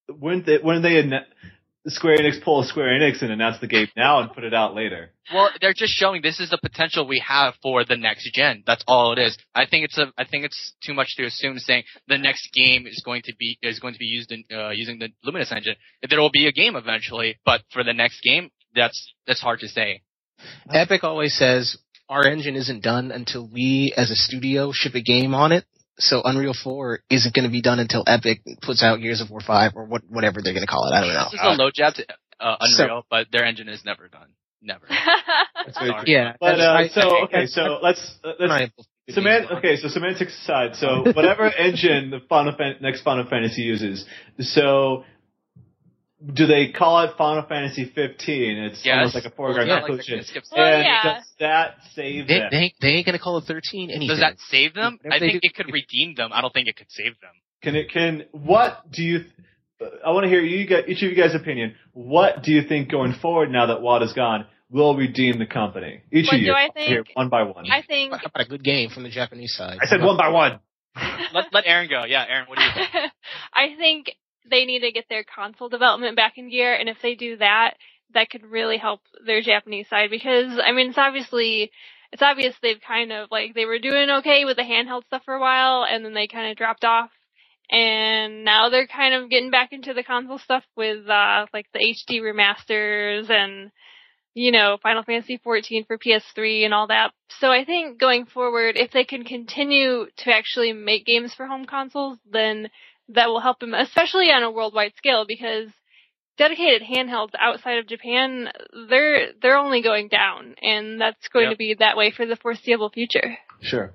wouldn't they, wouldn't they ann- Square Enix pull a Square Enix and announce the game now and put it out later? Well, they're just showing this is the potential we have for the next gen. That's all it is. I think it's a. I think it's too much to assume saying the next game is going to be is going to be used in uh, using the Luminous engine. There will be a game eventually, but for the next game, that's that's hard to say. Epic always says our engine isn't done until we, as a studio, ship a game on it. So Unreal 4 isn't going to be done until Epic puts out Gears of War 5 or what, whatever they're going to call it. I don't know. This is a low jab to uh, So- Unreal, but their engine is never done. Never. That's very Sorry. true. Yeah, But uh, I- so okay, so let's let's not Semant- okay, so semantics aside, so whatever engine the Final Fan- next Final Fantasy uses, so do they call it Final Fantasy 15? It's Yes. almost like a foregone Well, it's not like conclusion. it skips Well, oh, and yeah. does that save They, them? they, they ain't going to call it 13 anything. Does that save them? If I think do- it could redeem them. I don't think it could save them. Can it? Can what do you? I want to hear you guys, each of you guys' opinion. What do you think going forward now that Wada is gone will redeem the company? Each What of you. I think? Here, one by one. I think. How about a good game from the Japanese side? I said one by one. Let let Aaron go. Yeah, Aaron, what do you think? I think they need to get their console development back in gear, and if they do that, that could really help their Japanese side because I mean it's obviously it's obvious they've kind of like they were doing okay with the handheld stuff for a while, and then they kind of dropped off. And now they're kind of getting back into the console stuff with uh like the HD remasters and you know, Final Fantasy 14 for PS3 and all that. So I think going forward, if they can continue to actually make games for home consoles, then that will help him, especially on a worldwide scale, because dedicated handhelds outside of Japan, they're they're only going down, and that's going Yep. to be that way for the foreseeable future. Sure.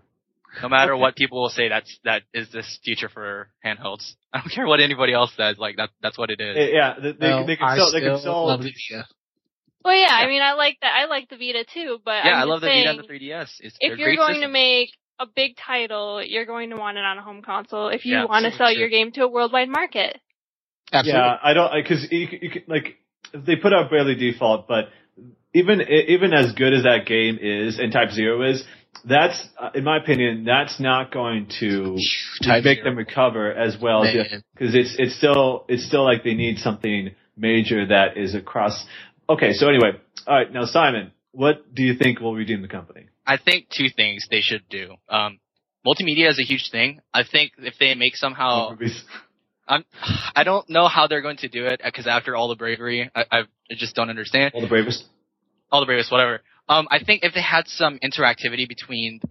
No matter Okay. what people will say, that's that is this future for handhelds. I don't care what anybody else says. Like that, that's what it is. Yeah, they, they, Well, they can I sell. They can still sell. love the Vita. Well, yeah, I mean, I like that. I like the Vita too, but yeah, I'm I love the Vita and the 3DS. It's, if you're great going to make a big title, you're going to want it on a home console. If you Yeah, want to sell sure. your game to a worldwide market. Absolutely. Yeah, I don't because you, you like they put out Bravely Default, but even even as good as that game is and Type Zero is, that's uh, in my opinion that's not going to make Zero. them recover as well because it's it's still it's still like they need something major that is across. Okay, so anyway, all right, now Simon, what do you think will redeem the company? I think two things they should do. Um, multimedia is a huge thing. I think if they make somehow, I'm, I don't know how they're going to do it because after all the bravery, I, I just don't understand. All the bravest. all the bravest, whatever. Um, I think if they had some interactivity between the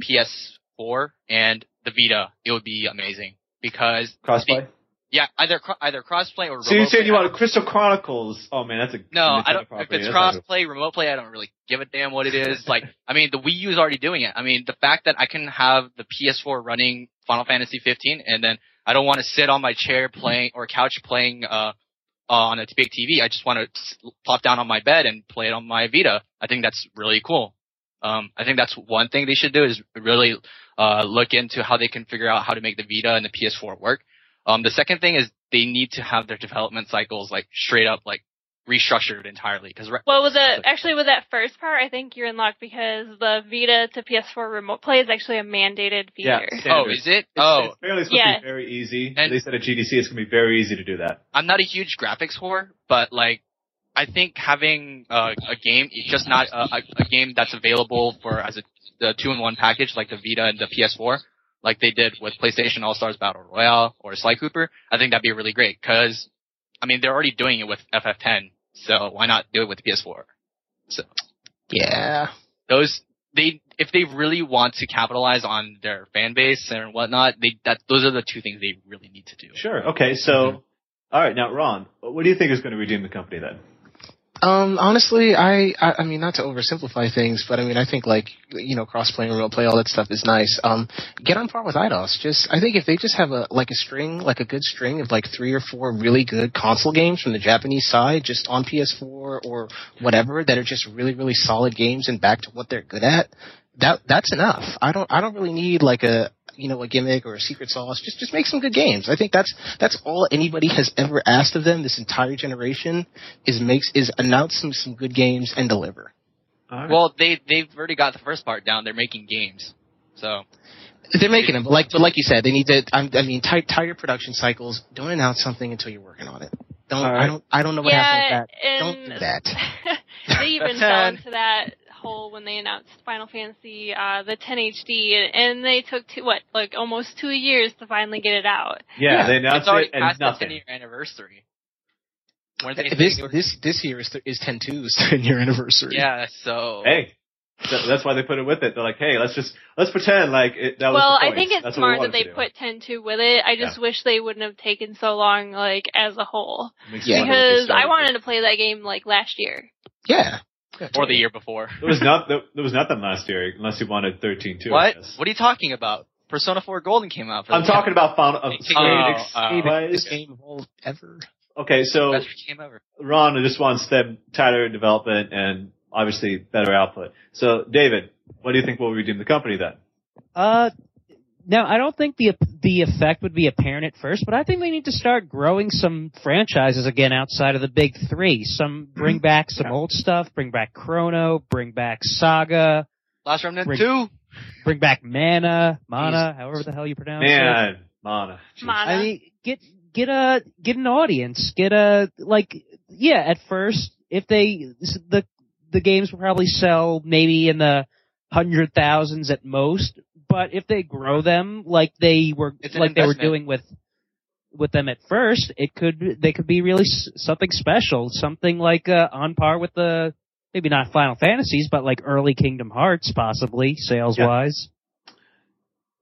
PS4 and the Vita, it would be amazing. Because Crossplay. Yeah, either either crossplay or So you're saying play. you want Crystal Chronicles? Oh man, that's a No, I don't. If it's That's crossplay, remote play, I don't really give a damn what it is. Like, I mean, the Wii U is already doing it. I mean, the fact that I can have the PS4 running Final Fantasy 15, and then I don't want to sit on my chair playing or couch playing uh, uh on a big TV. I just want to plop down on my bed and play it on my Vita. I think that's really cool. Um, I think that's one thing they should do is really uh, look into how they can figure out how to make the Vita and the PS4 work. Um, the second thing is they need to have their development cycles like straight up like restructured entirely because Well, with the actually with that first part, I think you're in luck because the Vita to PS4 remote play is actually a mandated feature. Yeah. feature. oh is it It's, oh it's apparently supposed Yeah. to be very easy. And- they said at GDC it's going to be very easy to do that. I'm not a huge graphics whore but like I think having uh, a game just not a, a, a game that's available for as a the two in one package like the Vita and the PS4 like they did with PlayStation All Stars Battle Royale or Sly Cooper I think that'd be really great because I mean they're already doing it with FF10 so why not do it with PS4 So. Yeah. those they if they really want to capitalize on their fan base and whatnot, they that those are the two things they really need to do. Sure. Okay. So, Mm-hmm. all right. Now, Ron, what do you think is going to redeem the company then? Um, honestly, I, I, I mean, not to oversimplify things, but I mean, I think like, you know, crossplay and remote play, all that stuff is nice. Um, get on par with Eidos. Just, I think if they just have a, like a string, like a good string of like three or four really good console games from the Japanese side, just on PS4 or whatever, that are just really, really solid games and back to what they're good at, that, that's enough. I don't, I don't really need like a, you know, a gimmick or a secret sauce. Just, just make some good games. I think that's, that's all anybody has ever asked of them this entire generation is makes is announce some some good games and deliver. All right. Well, they they've already got the first part down. They're making games, so They're making them, but like but like you said, they need to. I'm, I mean, tie, tie your production cycles. Don't announce something until you're working on it. Don't. All right. I don't. I don't know what happened yeah, with that. Don't do that. they even That's fell into that hole when they announced Final Fantasy uh the 10 HD, and they took two, what like almost two years to finally get it out. yeah, yeah, they it's announced already it and past the nothing. 10 year anniversary. This were- this this year is th- is 10-2's 10 year anniversary. yeah, so Hey, so that's why they put it with it. They're like, hey, let's just let's pretend like it, that was. well, the I think it's That's smart that they to do. put 10.2 with it. I just wish they wouldn't have taken so long, like as a whole, Yeah. wonder what they because I wanted to play that game like last year. Yeah. Yeah, or the year before. There was not there, there was nothing last year unless you wanted thirteen too. What? What are you talking about? Persona 4 Golden came out. For I'm the talking about Final of Oh, Square Enix. Maybe wise. this game of all ever. Okay, so best game ever. Ron just wants them tighter development and obviously better output. So, David, what do you think will redeem the company then? Uh, now I don't think the the effect would be apparent at first, but I think they need to start growing some franchises again outside of the big three. Some bring mm-hmm. back some Yeah. old stuff, bring back Chrono, bring back Saga, Last Remnant Bring- 2. bring back Mana, Mana, however the hell you pronounce it. Mana. Jeez. Mana. I mean, get get a get an audience. Get a like yeah. At first, if they the the games will probably sell maybe in the hundred thousands at most. But if they grow them like they were like they were doing with with them at first, it could they could be really s- something special, something like uh, on par with the maybe not Final Fantasies, but like early Kingdom Hearts, possibly sales wise.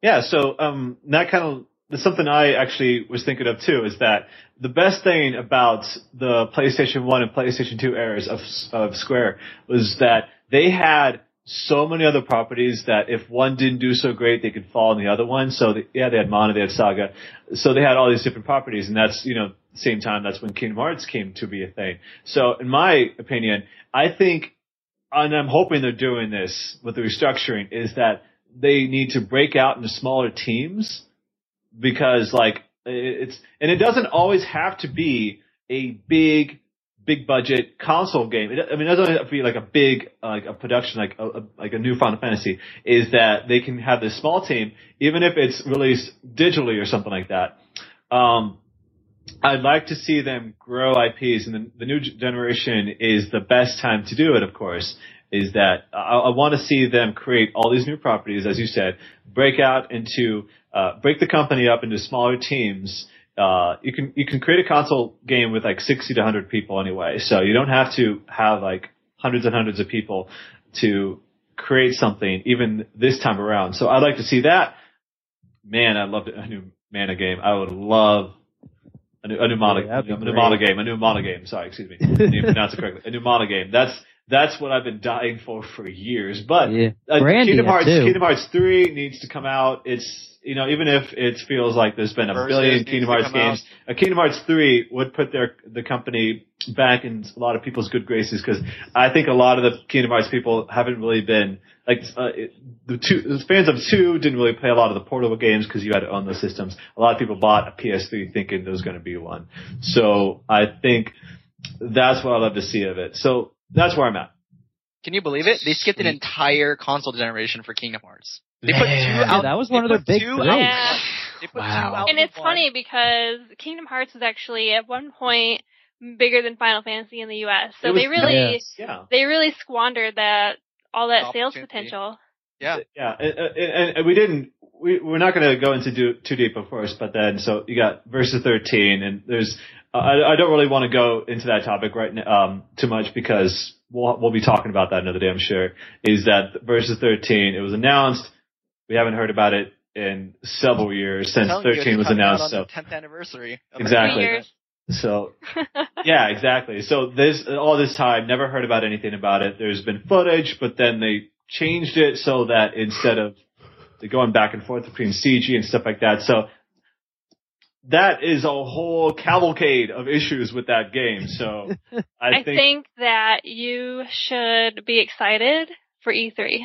Yeah, so um, that kind of something I actually was thinking of too is that the best thing about the PlayStation 1 and PlayStation 2 eras of, of Square was that they had so many other properties that if one didn't do so great, they could fall in the other one. So they, yeah, they had Mana, they had Saga. So they had all these different properties and that's, you know, same time that's when Kingdom Hearts came to be a thing. So in my opinion, I think, and I'm hoping they're doing this with the restructuring, is that they need to break out into smaller teams because like it's and it doesn't always have to be a big big budget console game. It, I mean, it doesn't have to be like a big like a production like a, a, like a new Final Fantasy. Is that they can have this small team even if it's released digitally or something like that. Um, I'd like to see them grow IPs, and the, the new generation is the best time to do it. Of course, is that I, I want to see them create all these new properties, as you said, break out into uh, break the company up into smaller teams. Uh, you can you can create a console game with like 60 to 100 people anyway, so you don't have to have like hundreds and hundreds of people to create something even this time around. So I'd like to see that. Man, I'd love a new Mana game. I would love a new, a new Mana, Yeah, a new. Mana game, a new Mana game. Sorry, excuse me, I didn't pronounce it correctly. A new Mana game. That's that's what I've been dying for for years. But Yeah. uh, Kingdom Hearts, too. Kingdom Hearts three needs to come out. It's you know even if it feels like there's been a Versus billion Kingdom Hearts come out. games, a Kingdom Hearts three would put their the company back in a lot of people's good graces because I think a lot of the Kingdom Hearts people haven't really been like uh, it, the two the fans of two didn't really play a lot of the portable games because you had to own those systems. A lot of people bought a PS3 thinking there was going to be one. So I think that's what I'd love to see of it. So that's where I'm at. Can you believe it? They skipped an entire console generation for Kingdom Hearts. They put two out. Yeah, that was one of their big two breaks. out- Yeah. They put Wow. two out And it's one. funny because Kingdom Hearts was actually at one point bigger than Final Fantasy in the U.S. So was- they really, Yeah. Yeah. they really squandered that all that sales potential. Yeah. Yeah, and, and, and we didn't. We, we're not going to go into do, too deep, of course. But then, so you got versus 13, and there's. I, I don't really want to go into that topic right now um, too much because we'll we'll be talking about that another day, I'm sure. Is that versus 13? It was announced. We haven't heard about it in several years since I'm telling you, 13 was announced. So the 10th anniversary. of Exactly. So yeah, exactly. So this all this time, never heard about anything about it. There's been footage, but then they changed it so that instead of the going back and forth between CG and stuff like that, so that is a whole cavalcade of issues with that game. So I, I think that you should be excited for E E3.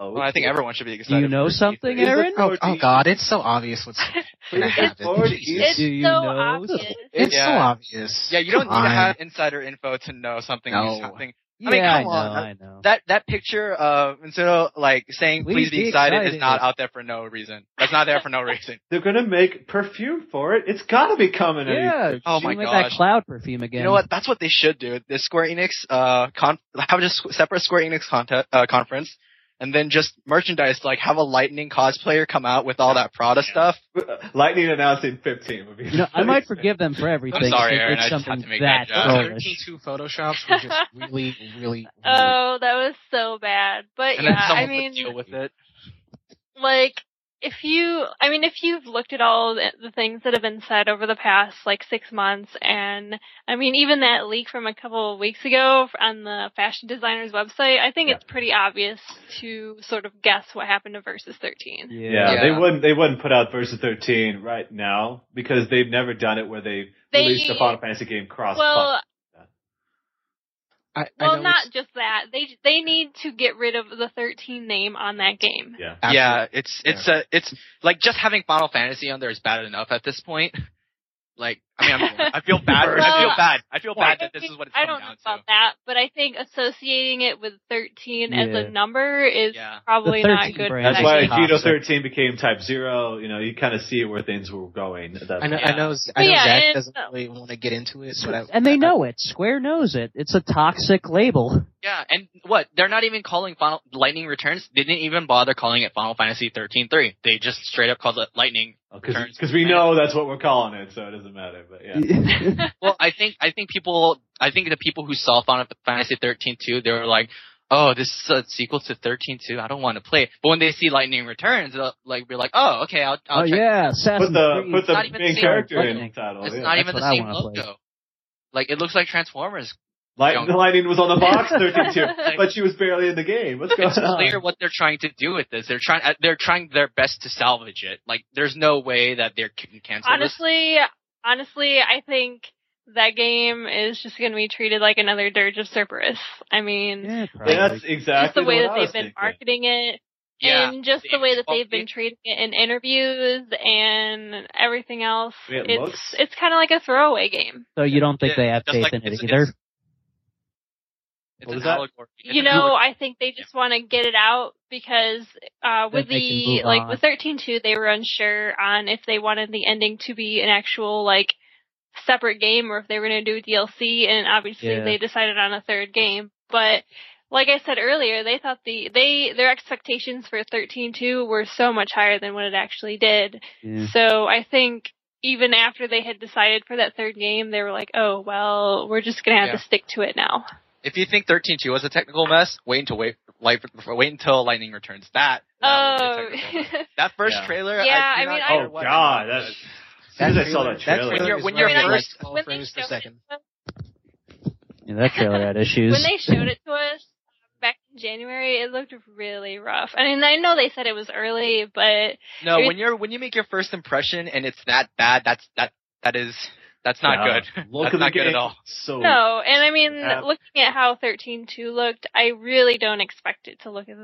Oh, Well, I think everyone should be Do excited. you know something, E3. Aaron? Oh, oh God, it's so obvious what's gonna It's happen. forward Jesus. It's Do you so know? obvious. It's Yeah. so obvious. Yeah, you don't need Come to have insider info to know something. No. something. Yeah, I mean, come know, on. I know. That that picture of instead of like saying Please please, be be excited, excited. is not out there for no reason. That's not there for no reason. they're gonna make perfume for it. It's got to be coming. any- yeah, Oh should my make that cloud perfume again. You know what? That's what they should do. The Square Enix uh con- have a s- separate Square Enix content uh, conference, and then just merchandise like have a Lightning cosplayer come out with all that Prada stuff. Uh, lightning announcing 15 would be. You know, I might forgive them for everything. I'm sorry, if Aaron, I just had to make that that joke. Those girlish. 13 two photoshops were just really, really. Oh, that was so bad. But And yeah, then I mean, deal with it. like if you i mean if you've looked at all the, the things that have been said over the past like six months and i mean even that leak from a couple of weeks ago on the fashion designer's website i think Yeah. it's pretty obvious to sort of guess what happened to versus 13 Yeah, Yeah. they wouldn't. They wouldn't put out Versus 13 right now because they've never done it where they, They- released a Final Fantasy game cross. well I, I well know not it's- just that they they need to get rid of the 13 name on that game yeah. Yeah, it's it's a it's like just having Final Fantasy on there is bad enough at this point. Like, I mean, I'm, I feel bad. I feel bad. I feel bad I that this think- is what it's I don't know down about that, but I think associating it with 13 as a number is Yeah. probably not good. for brand. That's why game. Kino 13 became Type Zero. You know, you kind of see where things were going. I know, point. I know, I know yeah, Zach and- doesn't really want to get into it, but I, and they I- know it. Square knows it. It's a toxic label. Yeah, and what? They're not even calling Final Lightning Returns. They didn't even bother calling it Final Fantasy 13-3. They just straight up called it Lightning. because Oh, we know that's what we're calling it, so it doesn't matter. But yeah, Well, I think I think people I think the people who saw Final Fantasy 13 too, they were like, oh, this is a sequel to 13.2. I don't want to play it. But when they see Lightning Returns, they'll like be like, oh, okay, I'll, I'll oh check. yeah, Assassin's Put the put the not even main the same character in the title. It's yeah. not even the same wanna logo. play. Like it looks like Transformers. Light, the lightning was on the box 13 Like- but she was barely in the game. What's going It's on? clear what they're trying to do with this. They're trying. uh, They're trying their best to salvage it. Like there's no way that they're can cancel this. Honestly, honestly, I think that game is just going to be treated like another Dirge of Cerberus. I mean, Yeah, probably. That's exactly just the way that they've been thinking. marketing it, Yeah. and just the the way that they've been treating it in interviews and everything else. It it's looks. it's kind of like a throwaway game. so you don't think Yeah, they have faith like in it either? it's- It's What an was that? allegory. It's you know, allegory. I think they just want to get it out because uh with Then the like on. with thirteen two, they were unsure on if they wanted the ending to be an actual like separate game or if they were going to do DLC, and obviously Yeah. they decided on a third game. But like I said earlier, they thought the they their expectations for thirteen two were so much higher than what it actually did. Yeah. So I think even after they had decided for that third game, they were like, "Oh well, we're just gonna have Yeah. to stick to it now." If you think 13.2 was a technical mess, wait until wait, like, wait until Lightning returns. That, that Oh, will be a oh. technical mess. that first Yeah. trailer. Yeah, I, I mean, not I- Oh god, anyone that's. says. As soon as I saw trailer- that trailer, When you're- is when you're running first- like when they frames per showed second. it Yeah, that trailer had issues. when they showed it to us back in January, it looked really rough. I mean, I know they said it was early, but No, It- when you're when you make your first impression and it's that bad, that's that that is that's not Yeah. good. Look that's not good game. at all. So no. And I mean, Yeah. looking at how 13.2 looked, I really don't expect it to look as.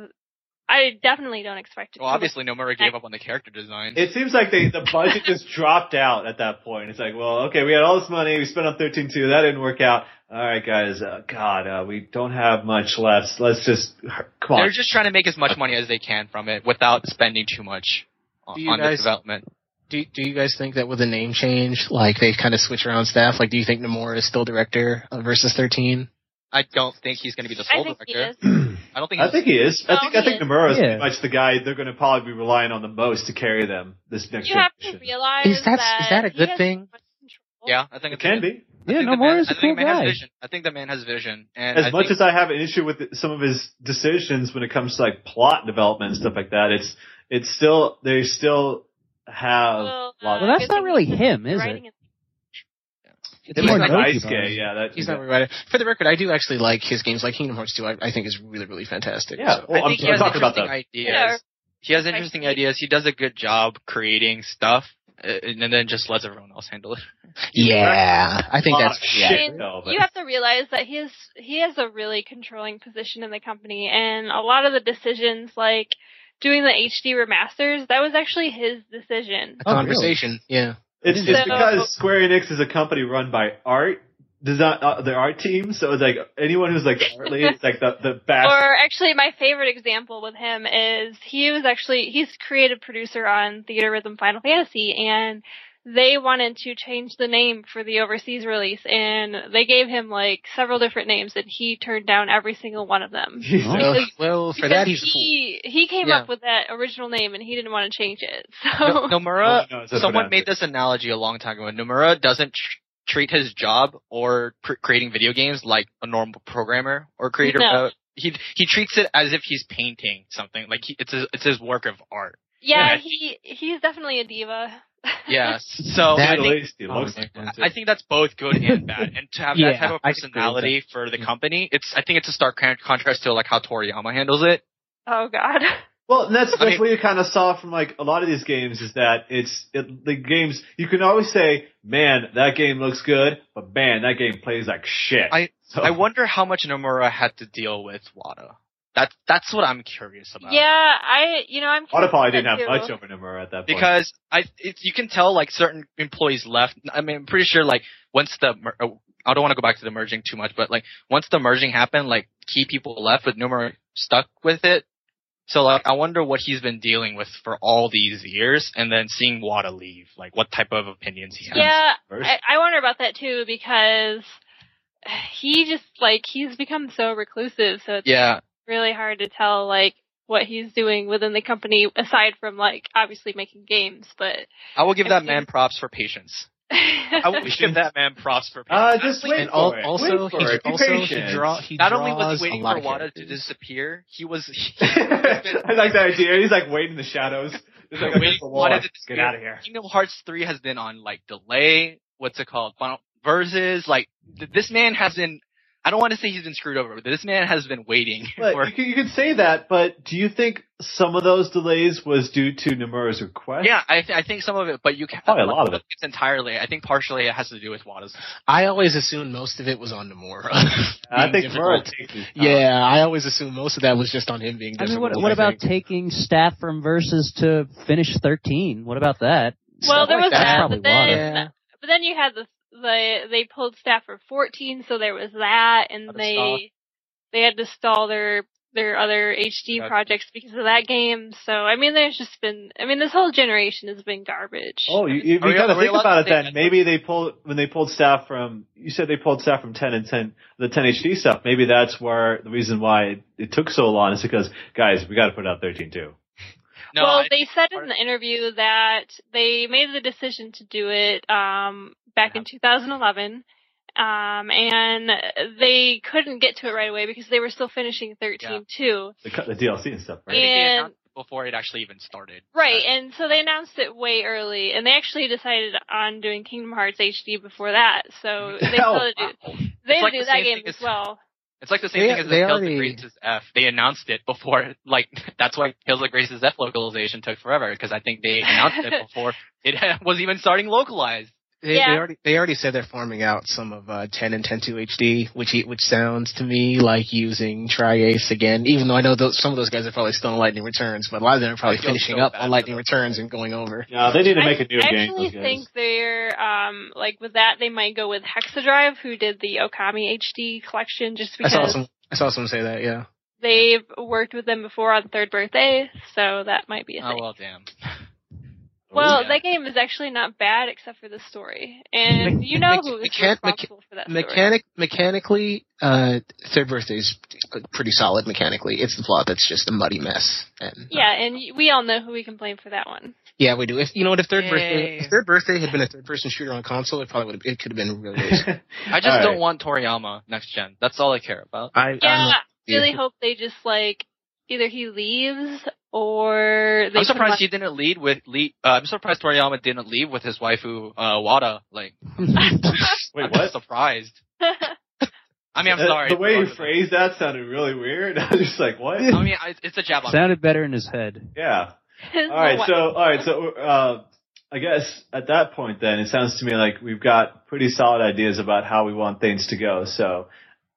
I definitely don't expect it. To. Well, to obviously, Nomura gave up on the character design. It seems like they the budget just dropped out at that point. It's like, well, okay, we had all this money, we spent on thirteen two, that didn't work out. All right, guys, uh, God, uh, we don't have much left. Let's just come on. They're just trying to make as much money as they can from it without spending too much on, Do you on the development. Do Do you guys think that with the name change, like they kind of switch around staff? Like, do you think Nomura is still director of versus 13? I don't think he's going to be the I sole think he director. is. I don't think. I think he is. I No, think I think is. Nomura is pretty much the guy they're going to probably be relying on the most to carry them this next You have to realize Is that- that is that a good thing? so much control. Yeah, I think It can be. I yeah, think Nomura is I a think cool the man has guy. vision. I think the man has vision. And As I much think, as I have an issue with some of his decisions when it comes to like plot development and stuff like that, it's it's still they still have Well, uh, Well, that's not really him, is it? and- It's Him more like Noki Daisuke, Bros. yeah, that He's not rewriter. For the record, I do actually like his games, like Kingdom Hearts 2. I, I think is really, really fantastic. Yeah. So- Well, I I'm, think he I'm has talking about interesting that. ideas. Yeah. He has interesting see. ideas. He does a good job creating stuff, uh, and then just lets everyone else handle it. yeah, I think that's yeah. I mean, no, you have to realize that he has he has a really controlling position in the company, and a lot of the decisions, like doing the HD remasters, that was actually his decision. A Oh, conversation. Yeah. It's, So- because Square Enix is a company run by art design, uh, the art team. So it's like anyone who's like the art lead, it's like the the best. Or actually, my favorite example with him is he was actually he's creative producer on Theatrhythm Final Fantasy, and they wanted to change the name for the overseas release, and they gave him like several different names, and he turned down every single one of them. Jesus. Well, well, for that Because he's a fool. he he came Yeah. up with that original name, and he didn't want to change it. So No, Nomura, no, someone made this analogy a long time ago. Nomura doesn't tr- treat his job or pr- creating video games like a normal programmer or creator. No. Uh, he he treats it as if he's painting something. Like he, it's his, it's his work of art. yeah, Yeah. he he's definitely a diva. Yes. So That I At think least he looks like one, too. I think that's both good and bad. And to have Yeah, that type of I can agree with personality for the company, it's I think it's a stark contrast to like how Toriyama handles it. oh God. Well, and that's I that's mean- what you kind of saw from like a lot of these games is that it's it, the games you can always say, man, that game looks good, but man, that game plays like shit. I- so, I wonder how much Nomura had to deal with Wada. That's that's what I'm curious about. Yeah, I you know I'm. Wada probably curious didn't have about much of over Nomura at that point. because I it's, you can tell like certain employees left. I mean, I'm pretty sure like once the uh, I don't want to go back to the merging too much, but like once the merging happened, like key people left, but Nomura stuck with it. So like I wonder what he's been dealing with for all these years, and then seeing Wada leave, like what type of opinions he has. Yeah, I, I wonder about that too because he just like he's become so reclusive, so it's Yeah, really hard to tell like what he's doing within the company aside from like obviously making games. But I will give I that think- man props for patience. I will give that man props for. Uh, just wait And for al- it. also, wait for he, it. Be also he patient. draw. He Not only was he waiting for of Wada to disappear, he was. I like that idea. He's like waiting in the shadows. Just like Waiting for wall. Wada Like, to Get out of here. Kingdom Hearts 3 has been on like delay. What's it called? Final versus like th- this man has been. I don't want to say he's been screwed over, but this man has been waiting But for. you, could, you could say that, but do you think some of those delays was due to Nomura's request? Yeah, I, th- I think some of it, but you can Probably a lot of it. It's entirely. I think partially it has to do with Wada's. I always assumed most of it was on Nomura. I think Nomura difficult. takes his time. Yeah, I always assumed most of that was just on him being I mean, what, what I about think. taking staff from Versus to finish 13? What about that? well, Stuff there like was that. that, but then Yeah. but then you had the the they pulled staff for 14, so there was that, and they stall. they had to stall their their other HD Gotcha. projects because of that game. So I mean, there's just been I mean, this whole generation has been garbage. Oh, you, you, Are we- kind of think about it then. that? Maybe they pulled when they pulled staff from. You said they pulled staff from 10 and 10, the 10 HD stuff. Maybe that's where the reason why it, it took so long is because guys, we got to put out 13 too. No, well, I- they said in the interview that they made the decision to do it um, back in 2011, um, and they couldn't get to it right away because they were still finishing 13 Yeah. too. The, cut- the DLC and stuff, I right? think they and- announced it before it actually even started. Right, and so they announced it way early, and they actually decided on doing Kingdom Hearts HD before that. So they Oh, still do, Wow. they It's like do the that game as as- well. It's like the same They- thing as the they Tales of Graces f. They announced it before, like, that's why Tales of Graces f localization took forever, because I think they announced it before it was even starting localized. They, Yeah. they already they already said they're farming out some of uh, 10 and 10.2 HD, which he, which sounds to me like using Tri-Ace again. Even though I know those, some of those guys are probably still on Lightning Returns, but a lot of them are probably finishing so up on Lightning them. Returns and going over. Yeah, they need to make a new I game. actually those guys. think they're um like with that they might go with Hexadrive, who did the Okami HD collection, just I saw because some I saw someone say that. Yeah. they've worked with them before on Third Birthday, so that might be a thing. Oh, well, damn. Well, yeah. that game is actually not bad except for the story, and Me- you know mecha- who is mechan- mecha- responsible for that story. Mechanically, uh, Third is pretty solid mechanically. It's the plot that's just a muddy mess. And Yeah, and we all know who we can blame for that one. yeah, we do. If you know what, if Third Yay. Birthday, if Third Birthday had been a third person shooter on console, it probably would have. It could have been really. really I just All don't right. want Toriyama next gen. That's all I care about. I, Yeah, I really yeah. hope they just like either he leaves or they I'm surprised on- he didn't lead with lead. Uh, I'm surprised Toriyama didn't leave with his waifu uh, Wada. Like, Wait, I'm what? surprised. I mean, I'm Uh, sorry. The way you phrased that sounded really weird. I was just like, what? I mean, I- it's a jab on. Sounded better in his head. Yeah. All right. So, all right. So, uh, I guess at that point, then it sounds to me like we've got pretty solid ideas about how we want things to go. So,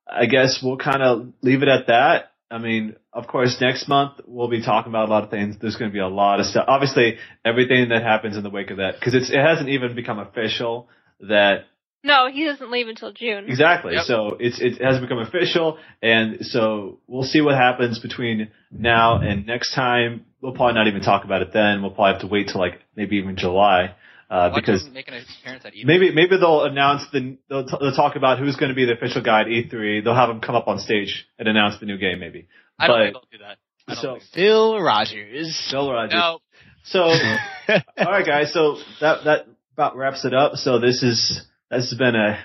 I guess we'll kind of leave it at that. I mean, of course, next month we'll be talking about a lot of things. There's going to be a lot of stuff. Obviously, everything that happens in the wake of that, because it's it hasn't even become official that no, he doesn't leave until June. Exactly. Yep. So it's it has become official, and so we'll see what happens between now and next time. We'll probably not even talk about it then. We'll probably have to wait till like maybe even July, uh, because make an appearance at maybe maybe they'll announce the they'll, t- they'll talk about who's going to be the official guy at E3. They'll have him come up on stage and announce the new game, maybe. I don't but- think they'll do that. I So think Phil Rogers. Bill Rogers. No, So all right, guys. So that that about wraps it up. So this is this has been a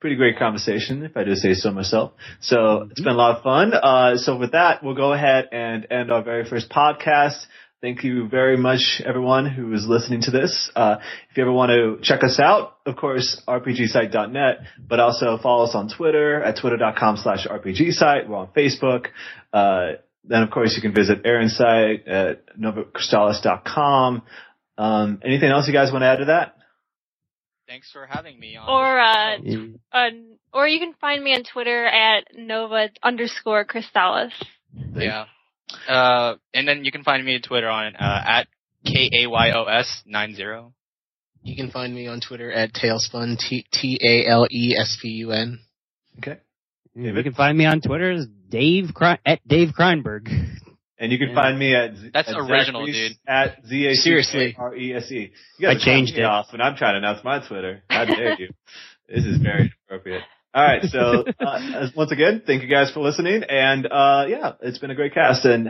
pretty great conversation, if I do say so myself. So it's been a lot of fun. Uh, so with that, we'll go ahead and end our very first podcast. Thank you very much, everyone who is listening to this. Uh, if you ever want to check us out, of course, rpgsite.net, but also follow us on Twitter at twitter.com slash rpgsite. We're on Facebook. Uh, then of course you can visit Aaron's site at novacrystallis.com. Um, anything else you guys want to add to that? thanks for having me on. Or uh, the show. on, or you can find me on Twitter at Nova underscore Crystallis. yeah. Uh, and then you can find me on Twitter on uh, at k a y o s nine zero. You can find me on Twitter at Tailspun, T T A L E S P U N. Okay. You can find me on Twitter as Dave Cri- at Dave Kreinberg. And you can Yeah. find me at Z- That's at original, Zach Reese dude. At Z A C Seriously. K R E S E. You guys I changed it. off when I'm trying to announce my Twitter. How dare you? This is very inappropriate. All right, so uh, once again, thank you guys for listening, and uh, yeah, it's been a great cast, and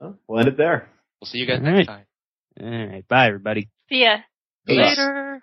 well, we'll end it there. We'll see you guys All next right. time. All right. Bye, everybody. See ya. Peace. Later.